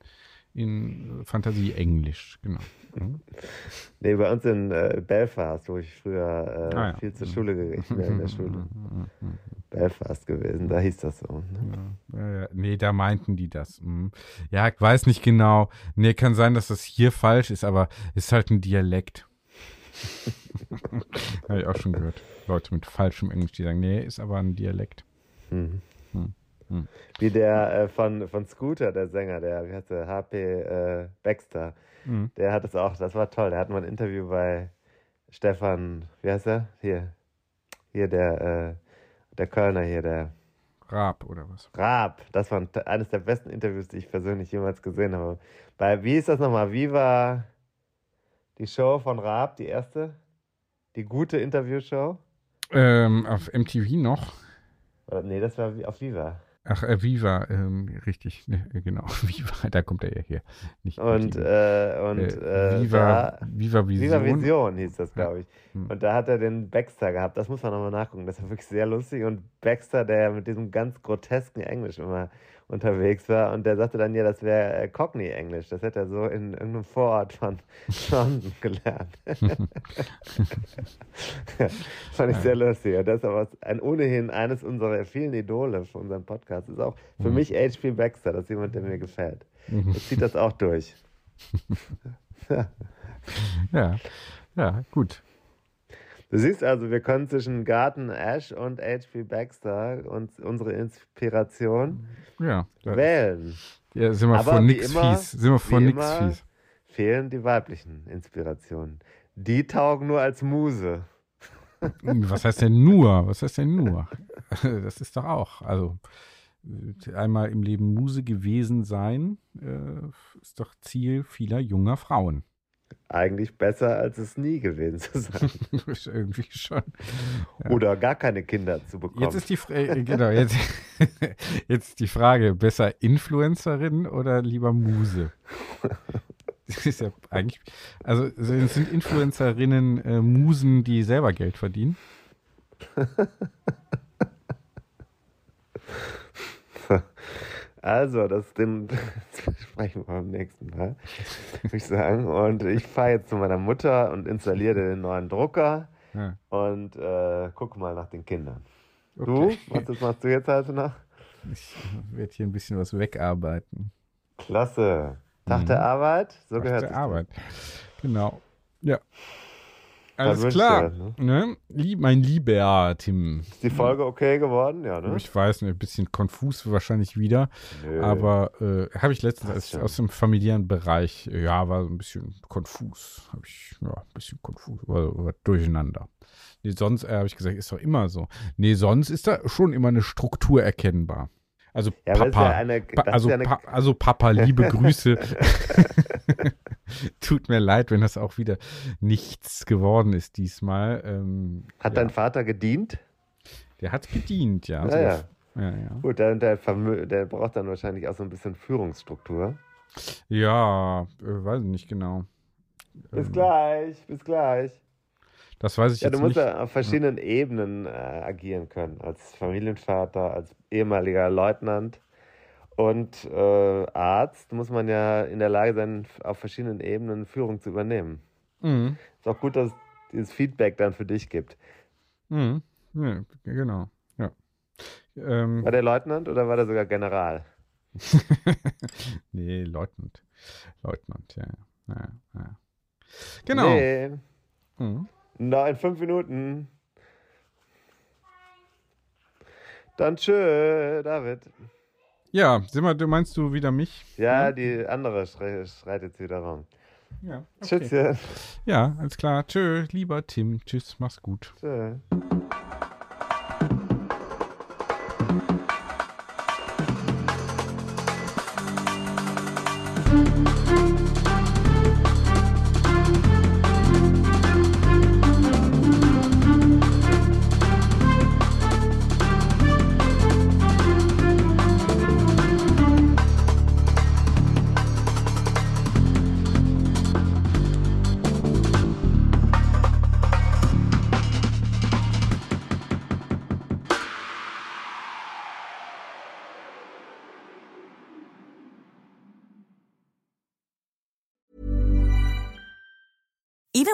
Speaker 1: in Fantasie Englisch, genau. Mhm. (laughs)
Speaker 2: Nee, bei uns in äh, Belfast, wo ich früher äh,
Speaker 1: Ah, ja.
Speaker 2: viel zur Schule gegangen bin, in der (laughs) Schule. Belfast gewesen, da hieß das so. Ne?
Speaker 1: Ja, ja, nee, da meinten die das. Mhm. Ja, ich weiß nicht genau. Nee, kann sein, dass das hier falsch ist, aber ist halt ein Dialekt. (laughs) Habe ich auch schon gehört. Leute mit falschem Englisch, die sagen, nee, ist aber ein Dialekt.
Speaker 2: Mhm.
Speaker 1: Hm. Hm.
Speaker 2: Wie der äh, von, von Scooter, der Sänger, der, wie heißt der, HP äh, Baxter,
Speaker 1: Mhm.
Speaker 2: der hat es auch, das war toll. Der hat mal ein Interview bei Stefan, wie heißt er? Hier, hier der, äh, der Kölner hier, der
Speaker 1: Raab oder was?
Speaker 2: Raab. Das war ein, eines der besten Interviews, die ich persönlich jemals gesehen habe. Bei, wie ist das nochmal? Wie war die Show von Raab, die erste? Die gute Interviewshow?
Speaker 1: Ähm, auf MTV noch.
Speaker 2: Oder, nee, das war auf Viva.
Speaker 1: Ach, äh, Viva, ähm, richtig, ne, äh, genau, (laughs) Viva, da kommt er ja her. Nicht
Speaker 2: Und, äh, und
Speaker 1: Äh,
Speaker 2: äh,
Speaker 1: Viva, Viva Vision.
Speaker 2: Viva Vision hieß das, glaube ich.
Speaker 1: Hm.
Speaker 2: Und da hat er den Baxter gehabt. Das muss man nochmal nachgucken. Das war wirklich sehr lustig. Und Baxter, der mit diesem ganz grotesken Englisch immer unterwegs war, und der sagte dann, ja, das wäre äh, Cockney-Englisch. Das hätte er so in irgendeinem Vorort von (laughs) London gelernt. (laughs) Fand ich sehr lustig. Und das ist aber ein, ohnehin eines unserer vielen Idole für unseren Podcast. Ist auch für
Speaker 1: Mhm.
Speaker 2: mich H.P. Baxter. Das ist jemand, der mir gefällt.
Speaker 1: Mhm.
Speaker 2: Er zieht das auch durch. (laughs)
Speaker 1: Ja, ja, gut.
Speaker 2: Du siehst also, wir können zwischen Garten Ash und H.P. Baxter uns unsere Inspiration
Speaker 1: Ja,
Speaker 2: wählen.
Speaker 1: ja sind wir
Speaker 2: Aber
Speaker 1: vor
Speaker 2: wie
Speaker 1: nix
Speaker 2: immer-
Speaker 1: fies. Sind wir vor
Speaker 2: wie
Speaker 1: nix
Speaker 2: immer-
Speaker 1: fies.
Speaker 2: Fehlen die weiblichen Inspirationen. Die taugen nur als Muse.
Speaker 1: Was heißt denn nur? Was heißt denn nur? (laughs) Das ist doch auch, also einmal im Leben Muse gewesen sein, äh, ist doch Ziel vieler junger Frauen.
Speaker 2: Eigentlich besser, als es nie gewesen zu sein. (laughs)
Speaker 1: Irgendwie schon. Ja.
Speaker 2: Oder gar keine Kinder zu bekommen.
Speaker 1: Jetzt ist die Frage, genau, jetzt, (laughs) jetzt die Frage, besser Influencerin oder lieber Muse? Das ist ja eigentlich, also sind sind Influencerinnen äh, Musen, die selber Geld verdienen? (laughs)
Speaker 2: Also, das den (laughs) das sprechen wir beim nächsten Mal, würde ich sagen. Und ich fahre jetzt zu meiner Mutter und installiere den neuen Drucker
Speaker 1: Ja,
Speaker 2: und äh, gucke mal nach den Kindern.
Speaker 1: okay.
Speaker 2: Du? Was das machst du jetzt also noch?
Speaker 1: Ich werde hier ein bisschen was wegarbeiten.
Speaker 2: Klasse. Tag
Speaker 1: Mhm.
Speaker 2: der Arbeit, so
Speaker 1: Nach
Speaker 2: gehört
Speaker 1: der
Speaker 2: es.
Speaker 1: Arbeit. Genau. Ja. Alles klar.
Speaker 2: ne?
Speaker 1: Ne? Lieb, mein lieber Tim.
Speaker 2: Ist die Folge okay geworden? Ja, ne?
Speaker 1: Ich weiß, ein bisschen konfus wahrscheinlich wieder.
Speaker 2: Nö.
Speaker 1: Aber äh, habe ich letztens als,
Speaker 2: schon.
Speaker 1: aus dem familiären Bereich, ja, war so ein bisschen konfus. Habe ich, ja, ein bisschen konfus, war, war durcheinander. Nee, sonst äh, habe ich gesagt, ist doch immer so. Nee, sonst ist da schon immer eine Struktur erkennbar. Also
Speaker 2: Ja,
Speaker 1: Papa,
Speaker 2: ja eine-
Speaker 1: pa also,
Speaker 2: ja eine-
Speaker 1: pa also Papa, liebe (laughs) Grüße. (laughs) (laughs) Tut mir leid, wenn das auch wieder nichts geworden ist diesmal. Ähm,
Speaker 2: Hat
Speaker 1: ja.
Speaker 2: dein Vater gedient?
Speaker 1: Der hat gedient, ja.
Speaker 2: Ja, ja.
Speaker 1: ja, ja.
Speaker 2: Gut, der, der, der braucht dann wahrscheinlich auch so ein bisschen Führungsstruktur.
Speaker 1: Ja, äh, weiß ich nicht genau.
Speaker 2: Bis
Speaker 1: Ähm,
Speaker 2: gleich, bis gleich.
Speaker 1: Das weiß ich
Speaker 2: Ja,
Speaker 1: jetzt
Speaker 2: du musst
Speaker 1: nicht.
Speaker 2: ja auf verschiedenen Ebenen äh, agieren können. Als Familienvater, als ehemaliger Leutnant und äh, Arzt muss man ja in der Lage sein, auf verschiedenen Ebenen Führung zu übernehmen.
Speaker 1: Mhm.
Speaker 2: Ist auch gut, dass es dieses Feedback dann für dich gibt.
Speaker 1: Mhm. Ja, genau. Ja. Ähm,
Speaker 2: War der Leutnant oder war der sogar General? (laughs)
Speaker 1: nee, Leutnant. Leutnant, ja. ja. ja. Genau.
Speaker 2: Nee,
Speaker 1: Mhm.
Speaker 2: noch in fünf Minuten. Dann tschö, David.
Speaker 1: Ja, sag mal, du meinst du wieder mich?
Speaker 2: Ja, die andere schrei schreit jetzt wieder rum.
Speaker 1: Ja.
Speaker 2: Tschüsschen.
Speaker 1: Ja, alles klar. Tschö, lieber Tim. Tschüss, mach's gut.
Speaker 2: Tschö.